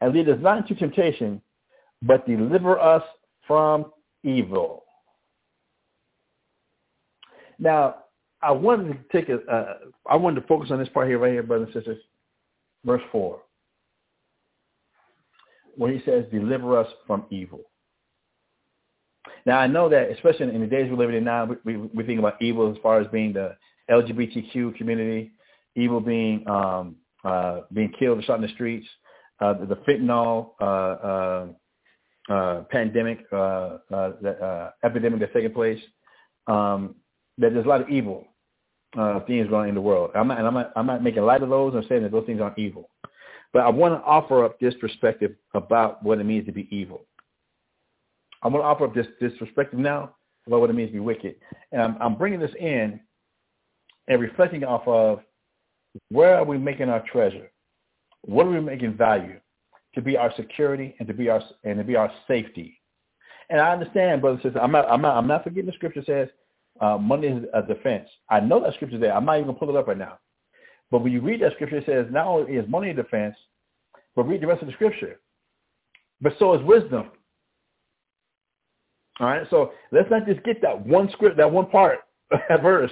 And lead us not into temptation, but deliver us from evil. Now, I wanted to take a, uh, I wanted to focus on this part here, right here, brothers and sisters. Verse 4, where he says, deliver us from evil. Now, I know that, especially in the days we're living in now, we, we, we think about evil as far as being the LGBTQ community, evil being um, uh, being killed or shot in the streets, uh, the, the fentanyl uh, uh, uh, pandemic, uh, uh, the, uh, epidemic that's taking place, um, that there's a lot of evil uh, things going on in the world. I'm not, and I'm not, I'm not making light of those. I'm saying that those things aren't evil. But I want to offer up this perspective about what it means to be evil. I'm going to offer up this, this perspective now about what it means to be wicked. And I'm, I'm bringing this in and reflecting off of where are we making our treasure? What are we making value to be our security and to be our and to be our safety? And I understand, brothers and sisters, I'm not I'm not I'm not forgetting the scripture says uh, money is a defense. I know that scripture there. I'm not even gonna pull it up right now. But when you read that scripture, it says not only is money a defense, but read the rest of the scripture. But so is wisdom. All right, so let's not just get that one script, that one part, that verse.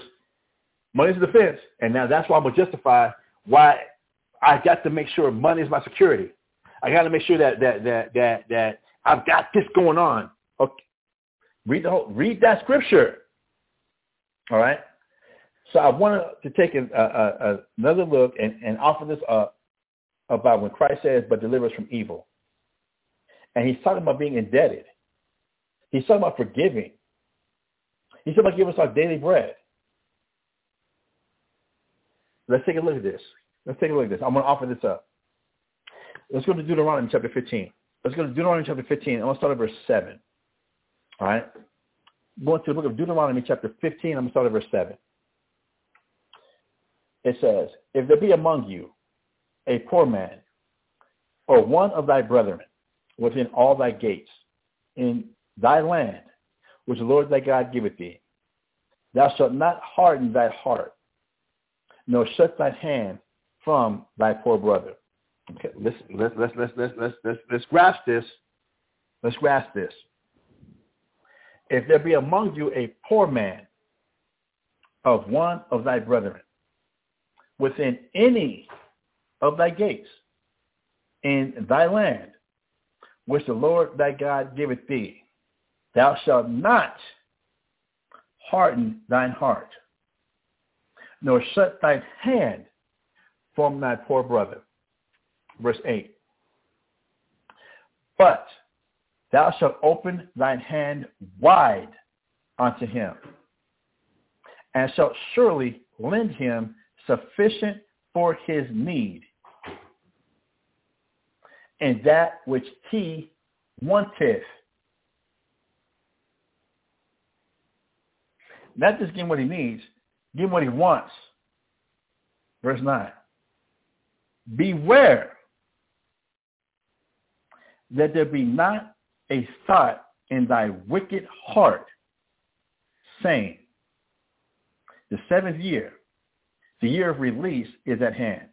Money's a defense, and now that's why I'm gonna justify why I got to make sure money is my security. I got to make sure that that that that that I've got this going on. Okay, read the whole, read that scripture. All right. So I wanted to take a, a, a, another look and, and offer this up about when Christ says, "But deliver us from evil," and he's talking about being indebted. He's talking about forgiving. He's talking about giving us our daily bread. Let's take a look at this. Let's take a look at this. I'm going to offer this up. Let's go to Deuteronomy chapter 15. Let's go to Deuteronomy chapter 15. I'm going to start at verse 7. All right? Going to the book of Deuteronomy chapter 15. I'm going to start at verse 7. It says, If there be among you a poor man or one of thy brethren within all thy gates in thy land, which the Lord thy God giveth thee, thou shalt not harden thy heart nor shut thy hand from thy poor brother. Okay, let's let's let's let's let's let's let's, let's grasp this. Let's grasp this. If there be among you a poor man of one of thy brethren within any of thy gates in thy land, which the Lord thy God giveth thee, thou shalt not harden thine heart nor shut thine hand from thy poor brother. Verse 8. But thou shalt open thine hand wide unto him, and shalt surely lend him sufficient for his need, and that which he wanteth. Not just him what he needs, Give him what he wants. Verse 9. Beware that there be not a thought in thy wicked heart, saying, the seventh year, the year of release is at hand,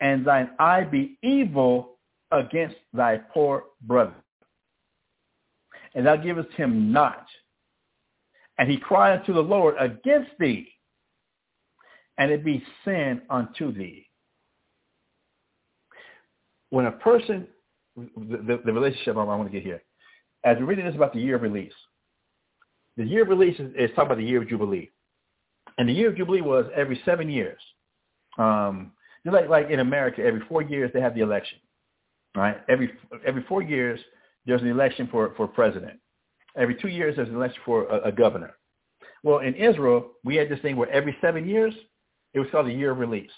and thine eye be evil against thy poor brother. And thou givest him not and he cried unto the Lord against thee, and it be sin unto thee. When a person, the, the relationship I want to get here, as we're reading this about the year of release, the year of release is, is talking about the year of Jubilee. And the year of Jubilee was every seven years. Um, like, like in America, every four years they have the election. Right? Every every four years there's an election for, for president. Every two years, there's an election for a, a governor. Well, in Israel, we had this thing where every seven years, it was called the year of release.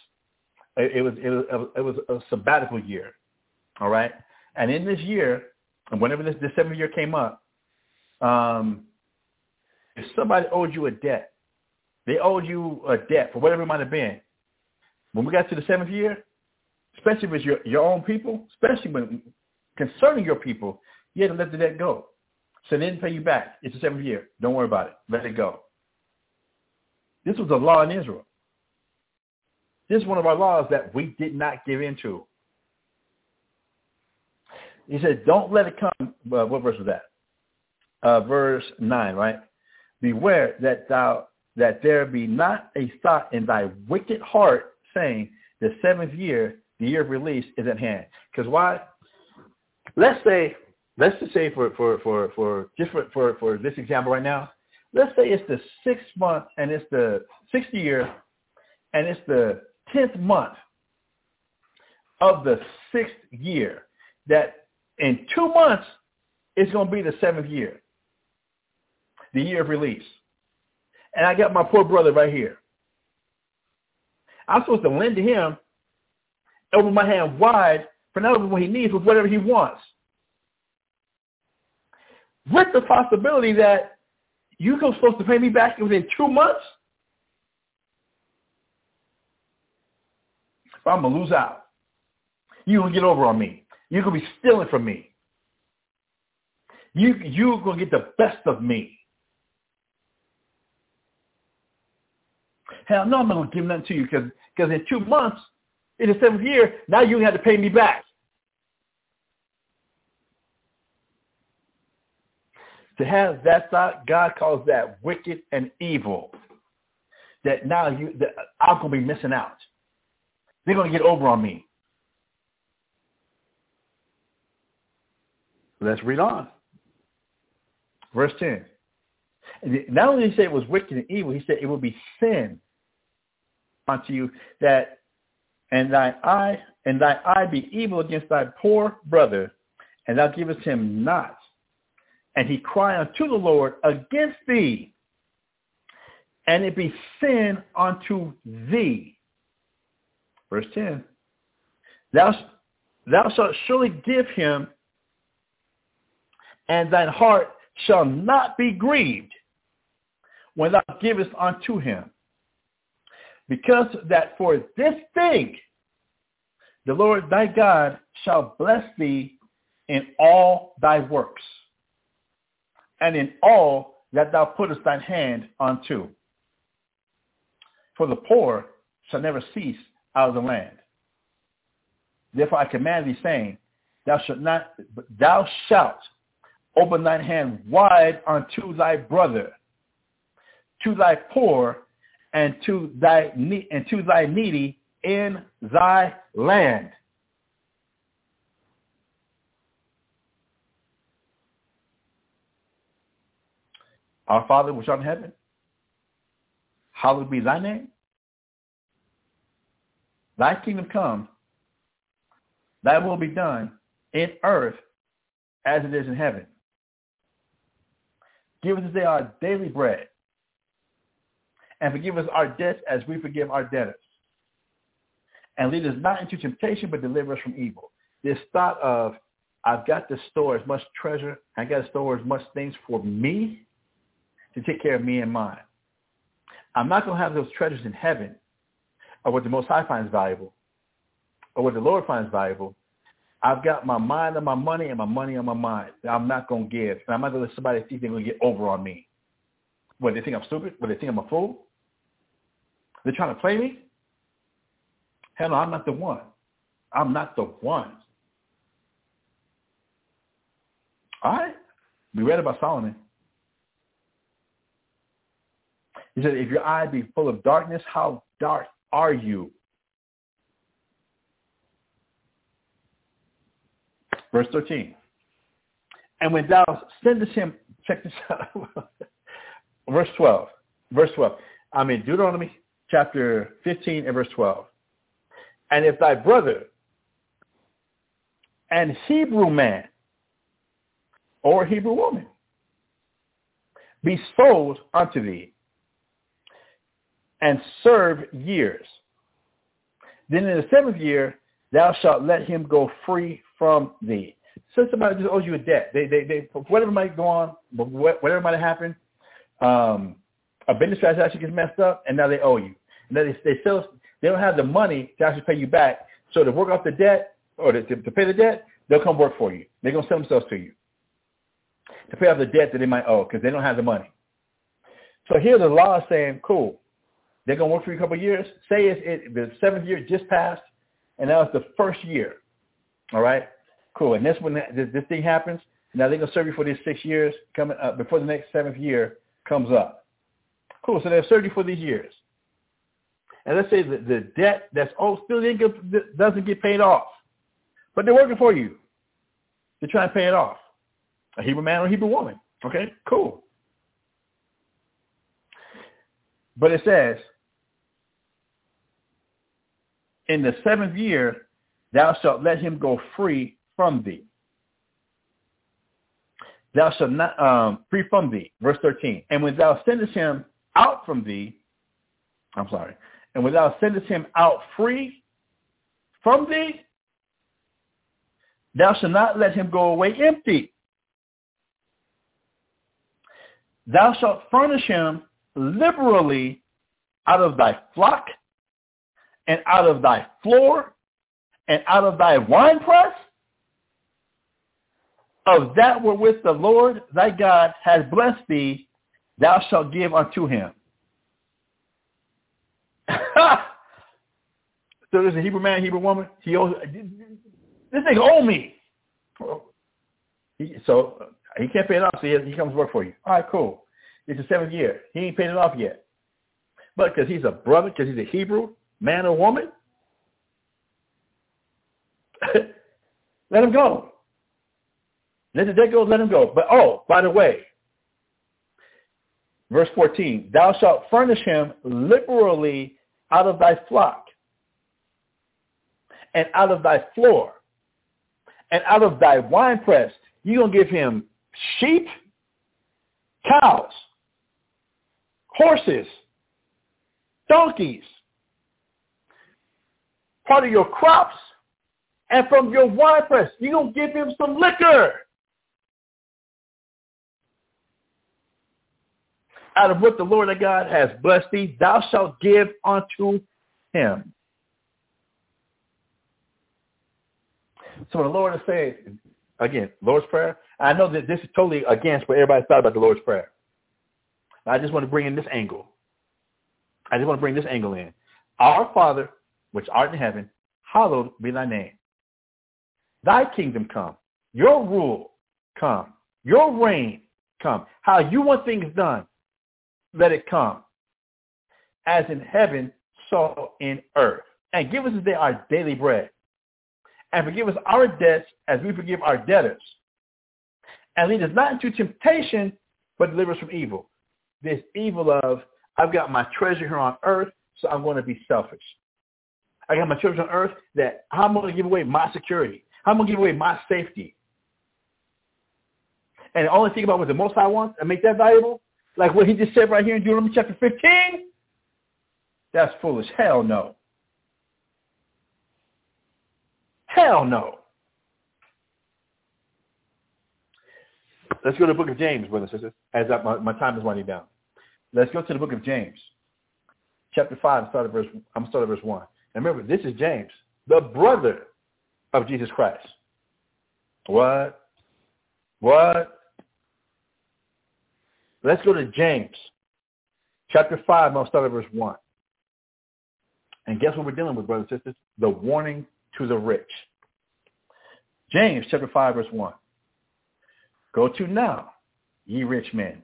It, it was it was it was a sabbatical year, all right. And in this year, and whenever this, this seventh year came up, um, if somebody owed you a debt, they owed you a debt for whatever it might have been. When we got to the seventh year, especially with your, your own people, especially when concerning your people, you had to let the debt go. So they didn't pay you back. It's the seventh year. Don't worry about it. Let it go. This was a law in Israel. This is one of our laws that we did not give into. He said, don't let it come. Uh, what verse was that? uh, verse 9, right? Beware that thou that there be not a thought in thy wicked heart saying the seventh year, the year of release is at hand. Because why? Let's say, let's just say for, for, for, for different, for, for this example right now, let's say it's the sixth month and it's the sixth year and it's the tenth month of the sixth year that in two months it's going to be the seventh year, the year of release. And I got my poor brother right here. I'm supposed to lend to him, open my hand wide for not only what he needs, but whatever he wants. With the possibility that you're supposed to pay me back within two months, I'm going to lose out. You're going to get over on me. You're going to be stealing from me. You, you're going to get the best of me. Hell no, I'm not going to give nothing to you because in two months, in the seventh year, now you have to pay me back. To have that thought, God calls that wicked and evil. That now you, that I'm going to be missing out. They're going to get over on me. Let's read on. Verse 10. Not only did he say it was wicked and evil, he said it will be sin unto you that and thy eye and thy eye be evil against thy poor brother, and thou givest him not. And he cry unto the Lord against thee, and it be sin unto thee. Verse 10. Thou, thou shalt surely give him, and thine heart shall not be grieved when thou givest unto him. Because that for this thing the Lord thy God shall bless thee in all thy works, and in all that thou puttest thine hand unto. For the poor shall never cease out of the land. Therefore I command thee, saying, Thou shalt not, thou shalt open thine hand wide unto thy brother, to thy poor, and to thy and to thy needy in thy land. Our Father which art in heaven, hallowed be thy name. Thy kingdom come, thy will be done in earth as it is in heaven. Give us today our daily bread and forgive us our debts as we forgive our debtors. And lead us not into temptation, but deliver us from evil. This thought of, I've got to store as much treasure, I've got to store as much things for me to take care of me and mine. I'm not going to have those treasures in heaven or what the Most High finds valuable or what the Lord finds valuable. I've got my mind on my money and my money on my mind. I'm not going to give. And I'm not going to let somebody think they're going to get over on me. What, they think I'm stupid? What, they think I'm a fool? They're trying to play me? Hell no, I'm not the one. I'm not the one. All right? We read about Solomon. He said, if your eye be full of darkness, how dark are you? Verse 13. And when thou sendest him, check this out. verse 12. Verse 12. I mean, Deuteronomy chapter 15 and verse 12. And if thy brother and Hebrew man or Hebrew woman be sold unto thee and serve years, then in the seventh year thou shalt let him go free from thee. So somebody just owes you a debt. They, they, they, whatever might go on, whatever might have happened, um, a business transaction gets messed up, and now they owe you. And then they, they still they don't have the money to actually pay you back. So to work off the debt or to, to pay the debt, they'll come work for you. They're gonna sell themselves to you to pay off the debt that they might owe because they don't have the money. So here the law is saying, cool, they're gonna work for you a couple of years. Say it's it, the seventh year just passed, and now it's the first year. All right, cool. And this when this, this thing happens, Now they're gonna serve you for these six years coming up before the next seventh year comes up. Cool. So they've served you for these years. And let's say the, the debt that's owed still doesn't get paid off, but they're working for you to try and pay it off. A Hebrew man or a Hebrew woman. Okay, cool. But it says, in the seventh year, thou shalt let him go free from thee. Thou shalt not um, free from thee. Verse 13. And when thou sendest him out from thee, I'm sorry, and when thou sendest him out free from thee, thou shalt not let him go away empty. Thou shalt furnish him liberally out of thy flock and out of thy floor and out of thy winepress of that wherewith the Lord thy God has blessed thee, thou shalt give unto him. so there's a Hebrew man, Hebrew woman. He owes, this nigga owe me. He, so he can't pay it off, so he, he comes work for you. All right, cool. It's the seventh year. He ain't paid it off yet. But because he's a brother, because he's a Hebrew, man or woman, let him go. Let the debt go, let him go. But oh, by the way, verse 14, thou shalt furnish him liberally out of thy flock and out of thy floor and out of thy winepress. You're going to give him sheep, cows, horses, donkeys, part of your crops, and from your winepress, you're going to give him some liquor. Out of what the Lord thy God has blessed thee, thou shalt give unto him. So the Lord is saying, again, Lord's Prayer. I know that this is totally against what everybody thought about the Lord's Prayer. I just want to bring in this angle. I just want to bring this angle in. Our Father, which art in heaven, hallowed be thy name. Thy kingdom come. Your rule come. Your reign come. How you want things done, let it come. As in heaven, so in earth. And give us today our daily bread. And forgive us our debts as we forgive our debtors. And lead us not into temptation, but deliver us from evil. This evil of, I've got my treasure here on earth, so I'm going to be selfish. I got my treasure on earth that I'm going to give away my security. I'm going to give away my safety. And the only thing about what the Most High wants and make that valuable, like what he just said right here in Deuteronomy chapter 15, that's foolish. Hell no. Hell no. Let's go to the book of James, brothers and sisters, as I, my, my time is winding down. Let's go to the book of James, chapter 5, start at verse, I'm start at verse 1. And remember, this is James, the brother of Jesus Christ. What? What? Let's go to James, chapter 5, I'll start at verse 1. And guess what we're dealing with, brothers and sisters? The warning to the rich. James chapter 5, verse 1. Go to now, ye rich men.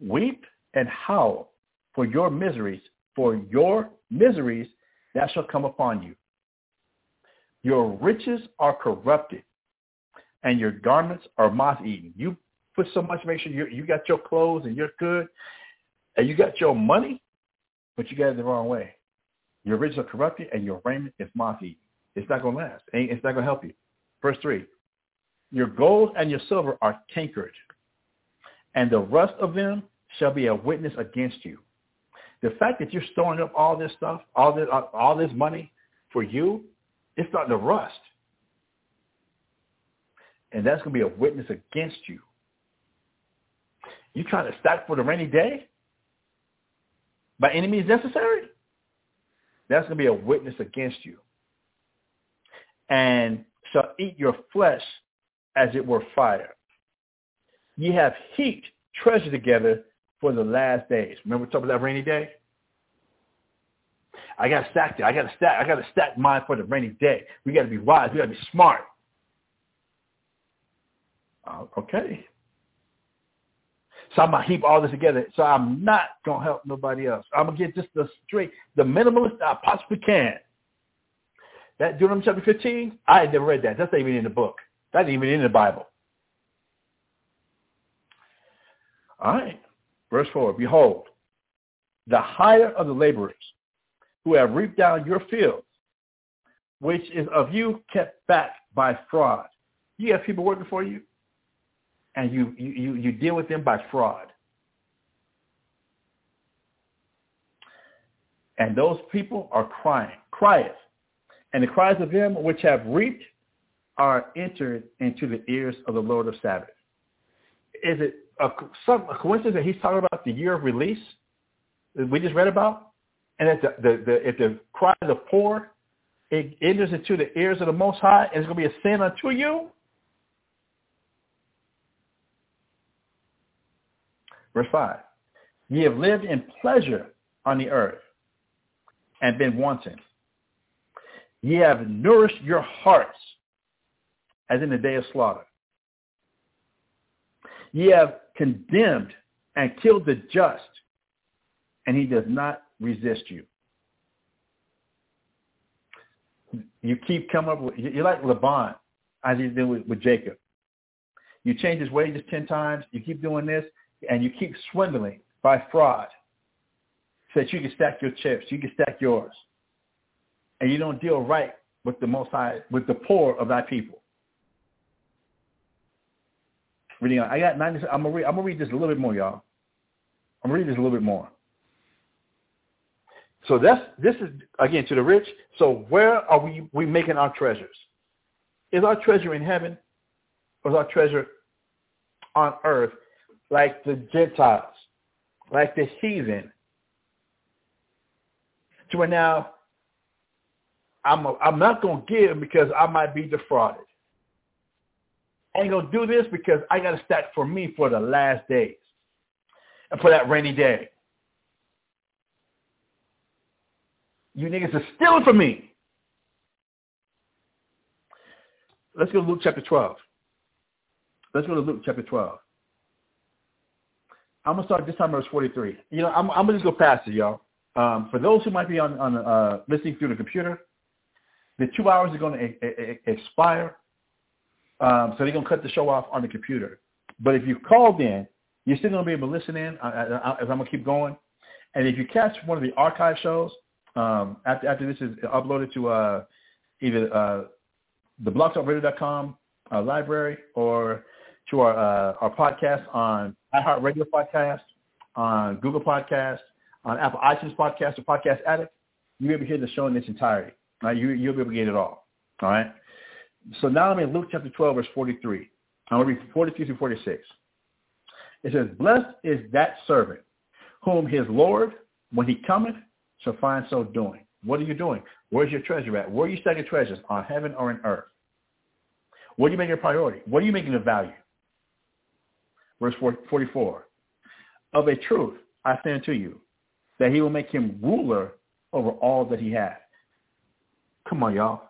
Weep and howl for your miseries, for your miseries that shall come upon you. Your riches are corrupted, and your garments are moth-eaten. You put so much, make sure you, you got your clothes and you're good, and you got your money, but you got it the wrong way. Your riches are corrupted, and your raiment is moth-eaten. It's not going to last. It's not going to help you. Verse 3. Your gold and your silver are cankered, and the rust of them shall be a witness against you. The fact that you're storing up all this stuff, all this, all this money for you, it's starting to rust. And that's going to be a witness against you. You trying to stack for the rainy day? By any means necessary? That's going to be a witness against you. And shall eat your flesh as it were fire. Ye have heaped treasure together for the last days. Remember talking about that rainy day? I got to stack it. I got to stack. I got to stack mine for the rainy day. We got to be wise. We got to be smart. Uh, okay. So I'm gonna heap all this together. So I'm not gonna help nobody else. I'm gonna get just the straight, the minimalist I possibly can. That Deuteronomy chapter 15, I had never read that. That's not even in the book. That's even in the Bible. All right. Verse 4, Behold, the hire of the laborers who have reaped down your fields, which is of you kept back by fraud. You have people working for you, and you, you, you deal with them by fraud. And those people are crying, crieth. And the cries of them which have reaped are entered into the ears of the Lord of Sabbath. Is it a, some, a coincidence that he's talking about the year of release that we just read about? And that the, the, the, if the of poor, it enters into the ears of the Most High, and it's going to be a sin unto you? Verse 5. Ye have lived in pleasure on the earth and been wanton. Ye have nourished your hearts as in the day of slaughter. Ye have condemned and killed the just, and he does not resist you. You keep coming up with, you're like Laban, as he did with, with Jacob. You change his wages 10 times, you keep doing this, and you keep swindling by fraud so that you can stack your chips, you can stack yours. And you don't deal right with the most high, with the poor of thy people. Reading. I got 90, I'm gonna read, I'm gonna read this a little bit more, y'all. I'm gonna read this a little bit more. So that's this is again to the rich. So where are we we making our treasures? Is our treasure in heaven, or is our treasure on earth, like the Gentiles, like the heathen? To where now I'm a, I'm not gonna give because I might be defrauded. I ain't gonna do this because I got to stack for me for the last days and for that rainy day. You niggas are stealing from me. Let's go to Luke chapter 12. Let's go to Luke chapter 12. I'm gonna start this time verse 43. You know, I'm, I'm gonna just go past it, y'all. Um, for those who might be on, on uh, listening through the computer, the two hours are going to expire. Um, so they're going to cut the show off on the computer. But if you called in, you're still going to be able to listen in uh, uh, as I'm going to keep going. And if you catch one of the archive shows, um, after, after this is uploaded to uh, either uh, the blogtalkradio.com uh, library or to our uh, our podcast on iHeartRadio podcast, on Google Podcast, on Apple iTunes Podcast or Podcast Addict, you'll be able to hear the show in its entirety. Right? You, you'll be able to get it all. All right? So now I'm in Luke chapter 12, verse 43. I'm going to read 43 through 46. It says, Blessed is that servant whom his Lord, when he cometh, shall find so doing. What are you doing? Where's your treasure at? Where are you stacking treasures? On heaven or in earth? What do you make a priority? What are you making a value? Verse 44. Of a truth, I say unto you, that he will make him ruler over all that he has. Come on, y'all.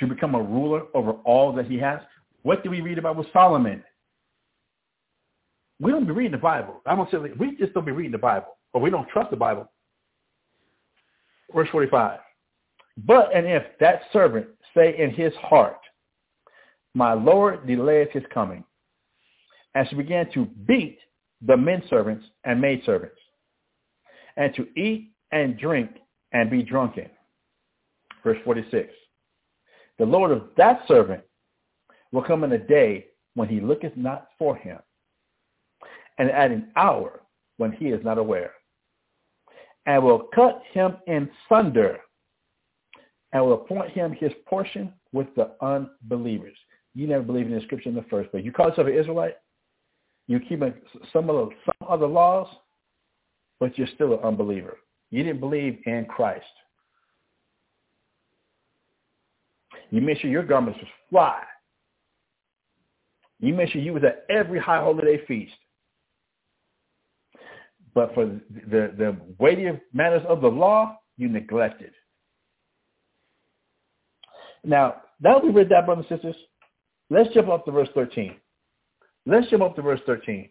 To become a ruler over all that he has. What do we read about with Solomon? We don't be reading the Bible. I don't say we just don't be reading the Bible, or we don't trust the Bible. Verse 45. But and if that servant say in his heart, My Lord delayeth his coming, and she began to beat the men servants and maid servants, and to eat and drink and be drunken. Verse 46. The Lord of that servant will come in a day when he looketh not for him, and at an hour when he is not aware, and will cut him in sunder, and will appoint him his portion with the unbelievers. You never believed in the scripture in the first place. You call yourself an Israelite, you keep some of the, some other laws, but you're still an unbeliever. You didn't believe in Christ. You made sure your garments was fly. You made sure you was at every high holiday feast. But for the, the weightier matters of the law, you neglected. Now, now we read that, brothers and sisters, let's jump up to verse 13. Let's jump up to verse 13.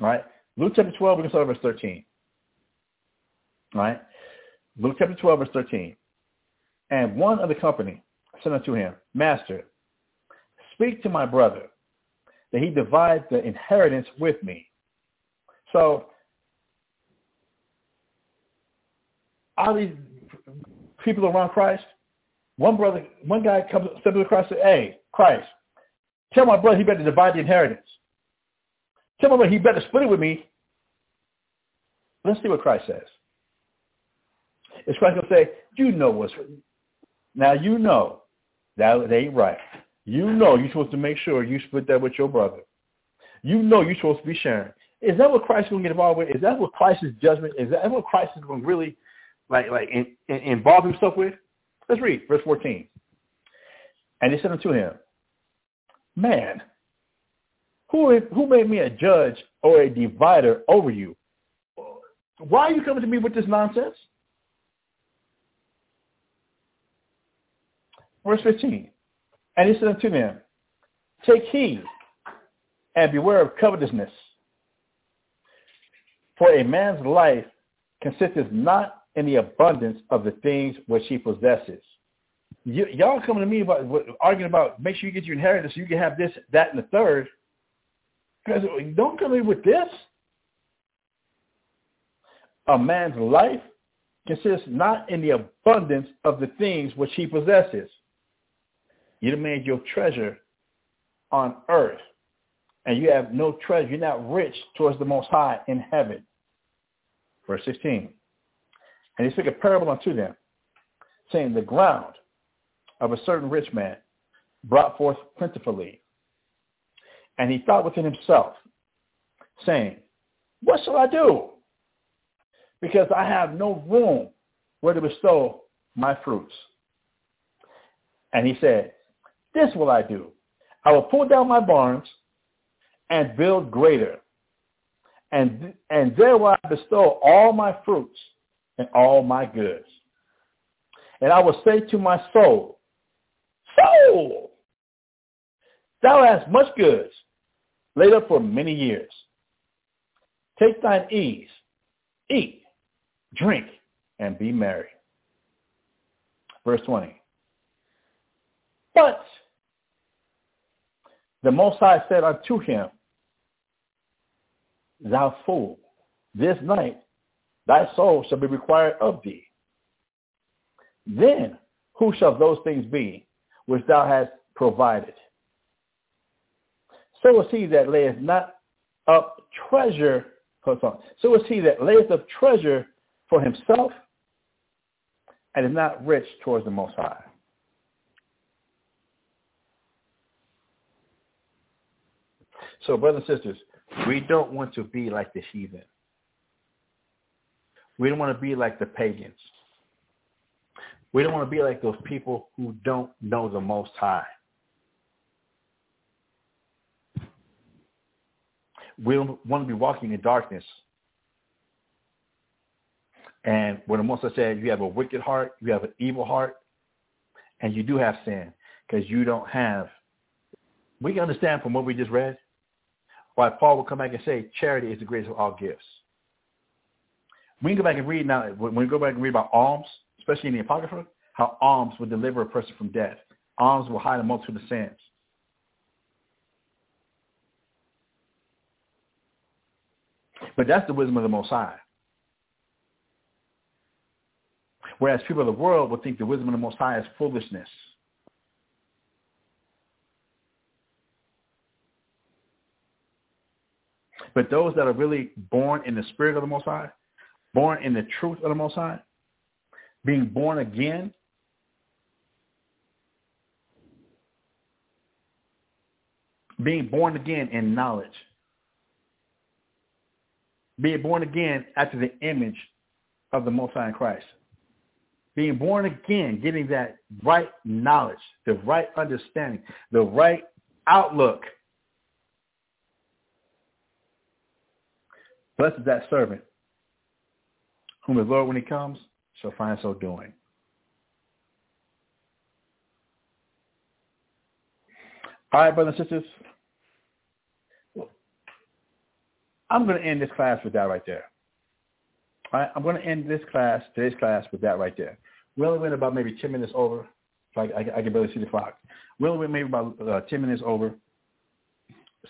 All right? Luke chapter 12, we're going to start at verse 13. All right? Luke chapter 12, verse 13. And one of the company said unto him, Master, speak to my brother that he divide the inheritance with me. So, all these people around Christ, one brother, one guy comes steps to Christ and says, Hey, Christ, tell my brother he better divide the inheritance. Tell my brother he better split it with me. Let's see what Christ says. Is Christ going to say, you know what's Now you know that ain't right. You know you're supposed to make sure you split that with your brother. You know you're supposed to be sharing. Is that what Christ is going to get involved with? Is that what Christ's judgment? Is that what Christ is going to really like like in, in, involve himself with? Let's read verse 14. And he said unto him, Man, who who made me a judge or a divider over you? Why are you coming to me with this nonsense? Verse 15. And he said unto them, Take heed and beware of covetousness. For a man's life consisteth not in the abundance of the things which he possesses. You, y'all coming to me about arguing about make sure you get your inheritance so you can have this, that, and the third. Because don't come in with this. A man's life consists not in the abundance of the things which he possesses. You made your treasure on earth, and you have no treasure. You're not rich towards the Most High in heaven. Verse 16. And he spake a parable unto them, saying, The ground of a certain rich man brought forth plentifully. And he thought within himself, saying, What shall I do? Because I have no room where to bestow my fruits. And he said, this will I do. I will pull down my barns and build greater. And, and there will I bestow all my fruits and all my goods. And I will say to my soul, Soul, thou hast much goods laid up for many years. Take thine ease, eat, drink, and be merry. Verse 20. But the Most High said unto him, Thou fool, this night thy soul shall be required of thee. Then who shall those things be which thou hast provided? So is he that layeth not up treasure, so is he that layeth up treasure for himself and is not rich towards the Most High. So, brothers and sisters, we don't want to be like the heathen. We don't want to be like the pagans. We don't want to be like those people who don't know the Most High. We don't want to be walking in darkness. And when the Most High said you have a wicked heart, you have an evil heart, and you do have sin because you don't have. We can understand from what we just read why Paul will come back and say charity is the greatest of all gifts. We can go back and read now, when we go back and read about alms, especially in the Apocrypha, how alms will deliver a person from death. Alms will hide a multitude of sins. But that's the wisdom of the Most High. Whereas people of the world will think the wisdom of the Most High is foolishness. But those that are really born in the spirit of the Most High, born in the truth of the Most High, being born again, being born again in knowledge, being born again after the image of the Most High in Christ, being born again, getting that right knowledge, the right understanding, the right outlook Blessed is that servant whom the Lord, when he comes, shall find so doing. All right, brothers and sisters. I'm going to end this class with that right there. All right, I'm going to end this class, today's class, with that right there. We only went about maybe 10 minutes over. So I, I, I can barely see the clock. We only went maybe about uh, 10 minutes over.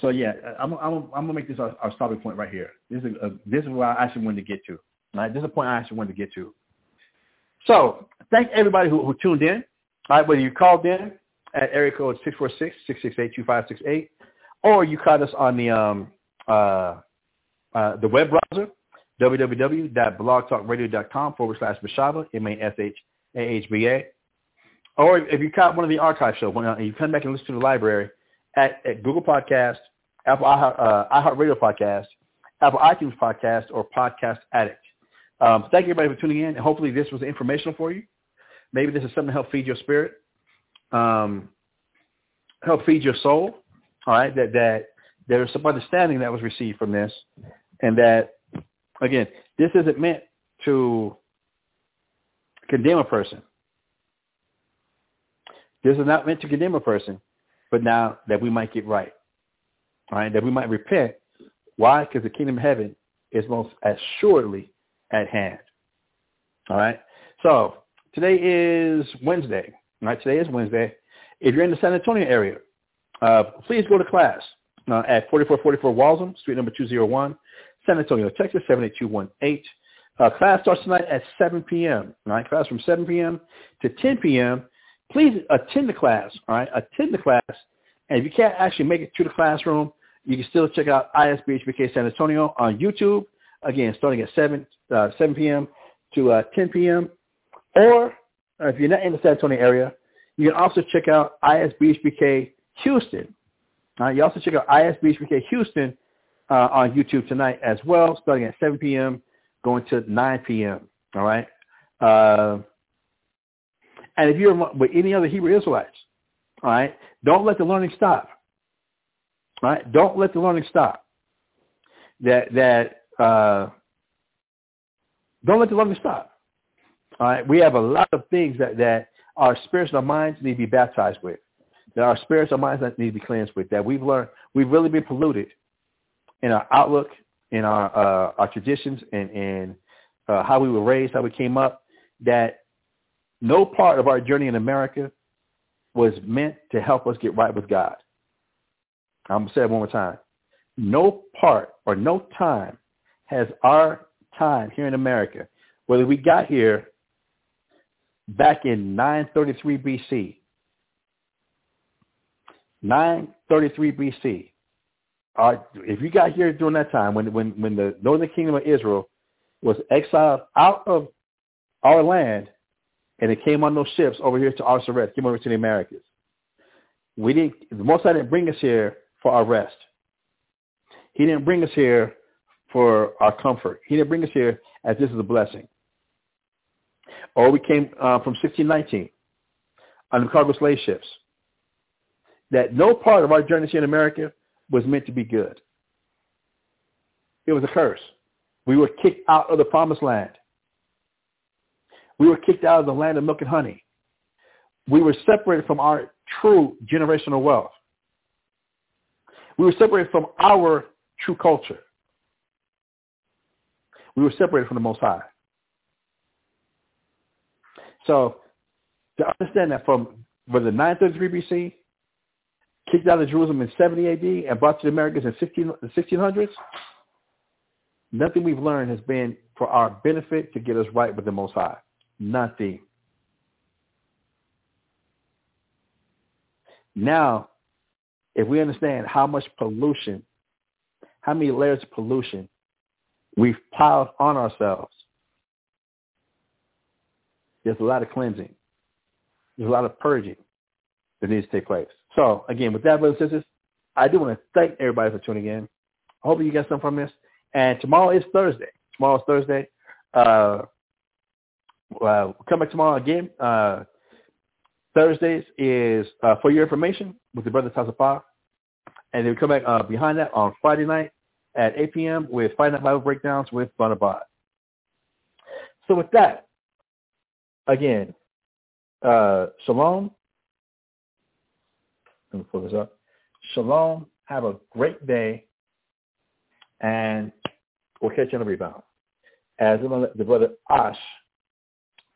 So yeah, I'm, I'm, I'm going to make this our, our stopping point right here. This is, a, this is where I actually wanted to get to. Right, this is a point I actually wanted to get to. So thank everybody who, who tuned in. Right, whether you called in at area code 646-668-2568 or you caught us on the um, uh, uh, the web browser, www.blogtalkradio.com forward slash Mashahba, M-A-S-H-A-H-B-A. Or if you caught one of the archive shows, when uh, you come back and listen to the library at, at Google Podcast, Apple uh, iHeartRadio Podcast, Apple iTunes Podcast, or Podcast Addict. Um, thank you everybody for tuning in, and hopefully this was informational for you. Maybe this is something to help feed your spirit, um, help feed your soul. All right, that that there's some understanding that was received from this, and that again, this isn't meant to condemn a person. This is not meant to condemn a person, but now that we might get right. Right, that we might repent. Why? Because the kingdom of heaven is most assuredly at hand. All right. So today is Wednesday. All right. Today is Wednesday. If you're in the San Antonio area, uh, please go to class uh, at 4444 Walzem, Street number 201, San Antonio, Texas 78218. Uh, class starts tonight at 7 p.m. All right. Class from 7 p.m. to 10 p.m. Please attend the class. All right. Attend the class. And if you can't actually make it to the classroom, you can still check out ISBHPK San Antonio on YouTube. Again, starting at 7 uh, 7 p.m. to uh, 10 p.m. Or uh, if you're not in the San Antonio area, you can also check out ISBHPK Houston. Uh, you also check out ISBHPK Houston uh, on YouTube tonight as well, starting at 7 p.m., going to 9 p.m. All right. Uh, and if you're with any other Hebrew Israelites, all right, don't let the learning stop. All right, don't let the learning stop. That that uh, don't let the learning stop. All right, we have a lot of things that that our spirits and our minds need to be baptized with. That our spirits and minds need to be cleansed with. That we've learned, we've really been polluted in our outlook, in our uh, our traditions, and and uh, how we were raised, how we came up. That no part of our journey in America was meant to help us get right with God. I'm going to say it one more time. No part or no time has our time here in America, whether we got here back in 933 BC, 933 BC, uh, if you got here during that time when, when, when the northern kingdom of Israel was exiled out of our land and it came on those ships over here to Arsareth, came over to the Americas. We didn't, the Most High didn't bring us here for our rest. He didn't bring us here for our comfort. He didn't bring us here as this is a blessing. Or we came uh, from 1619 on the cargo slave ships. That no part of our journey here in America was meant to be good. It was a curse. We were kicked out of the promised land. We were kicked out of the land of milk and honey. We were separated from our true generational wealth. We were separated from our true culture. We were separated from the Most High. So to understand that from whether 933 BC, kicked out of Jerusalem in 70 AD, and brought to the Americas in 16, the 1600s, nothing we've learned has been for our benefit to get us right with the Most High. Nothing. Now, if we understand how much pollution, how many layers of pollution we've piled on ourselves, there's a lot of cleansing. There's a lot of purging that needs to take place. So again, with that, brothers and sisters, I do want to thank everybody for tuning in. I hope you get something from this. And tomorrow is Thursday. Tomorrow is Thursday. Uh, we'll come back tomorrow again. Uh, Thursdays is uh, for your information with the Brothers House. And then we come back uh, behind that on Friday night at 8 p.m. with Friday Night Bible Breakdowns with Bonabod. So with that, again, uh, shalom. Let me pull this up. Shalom. Have a great day. And we'll catch you on the rebound. As the brother Ash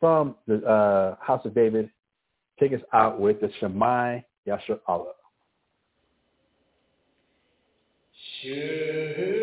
from the uh, House of David, take us out with the Shemai Yasher Allah. Hear,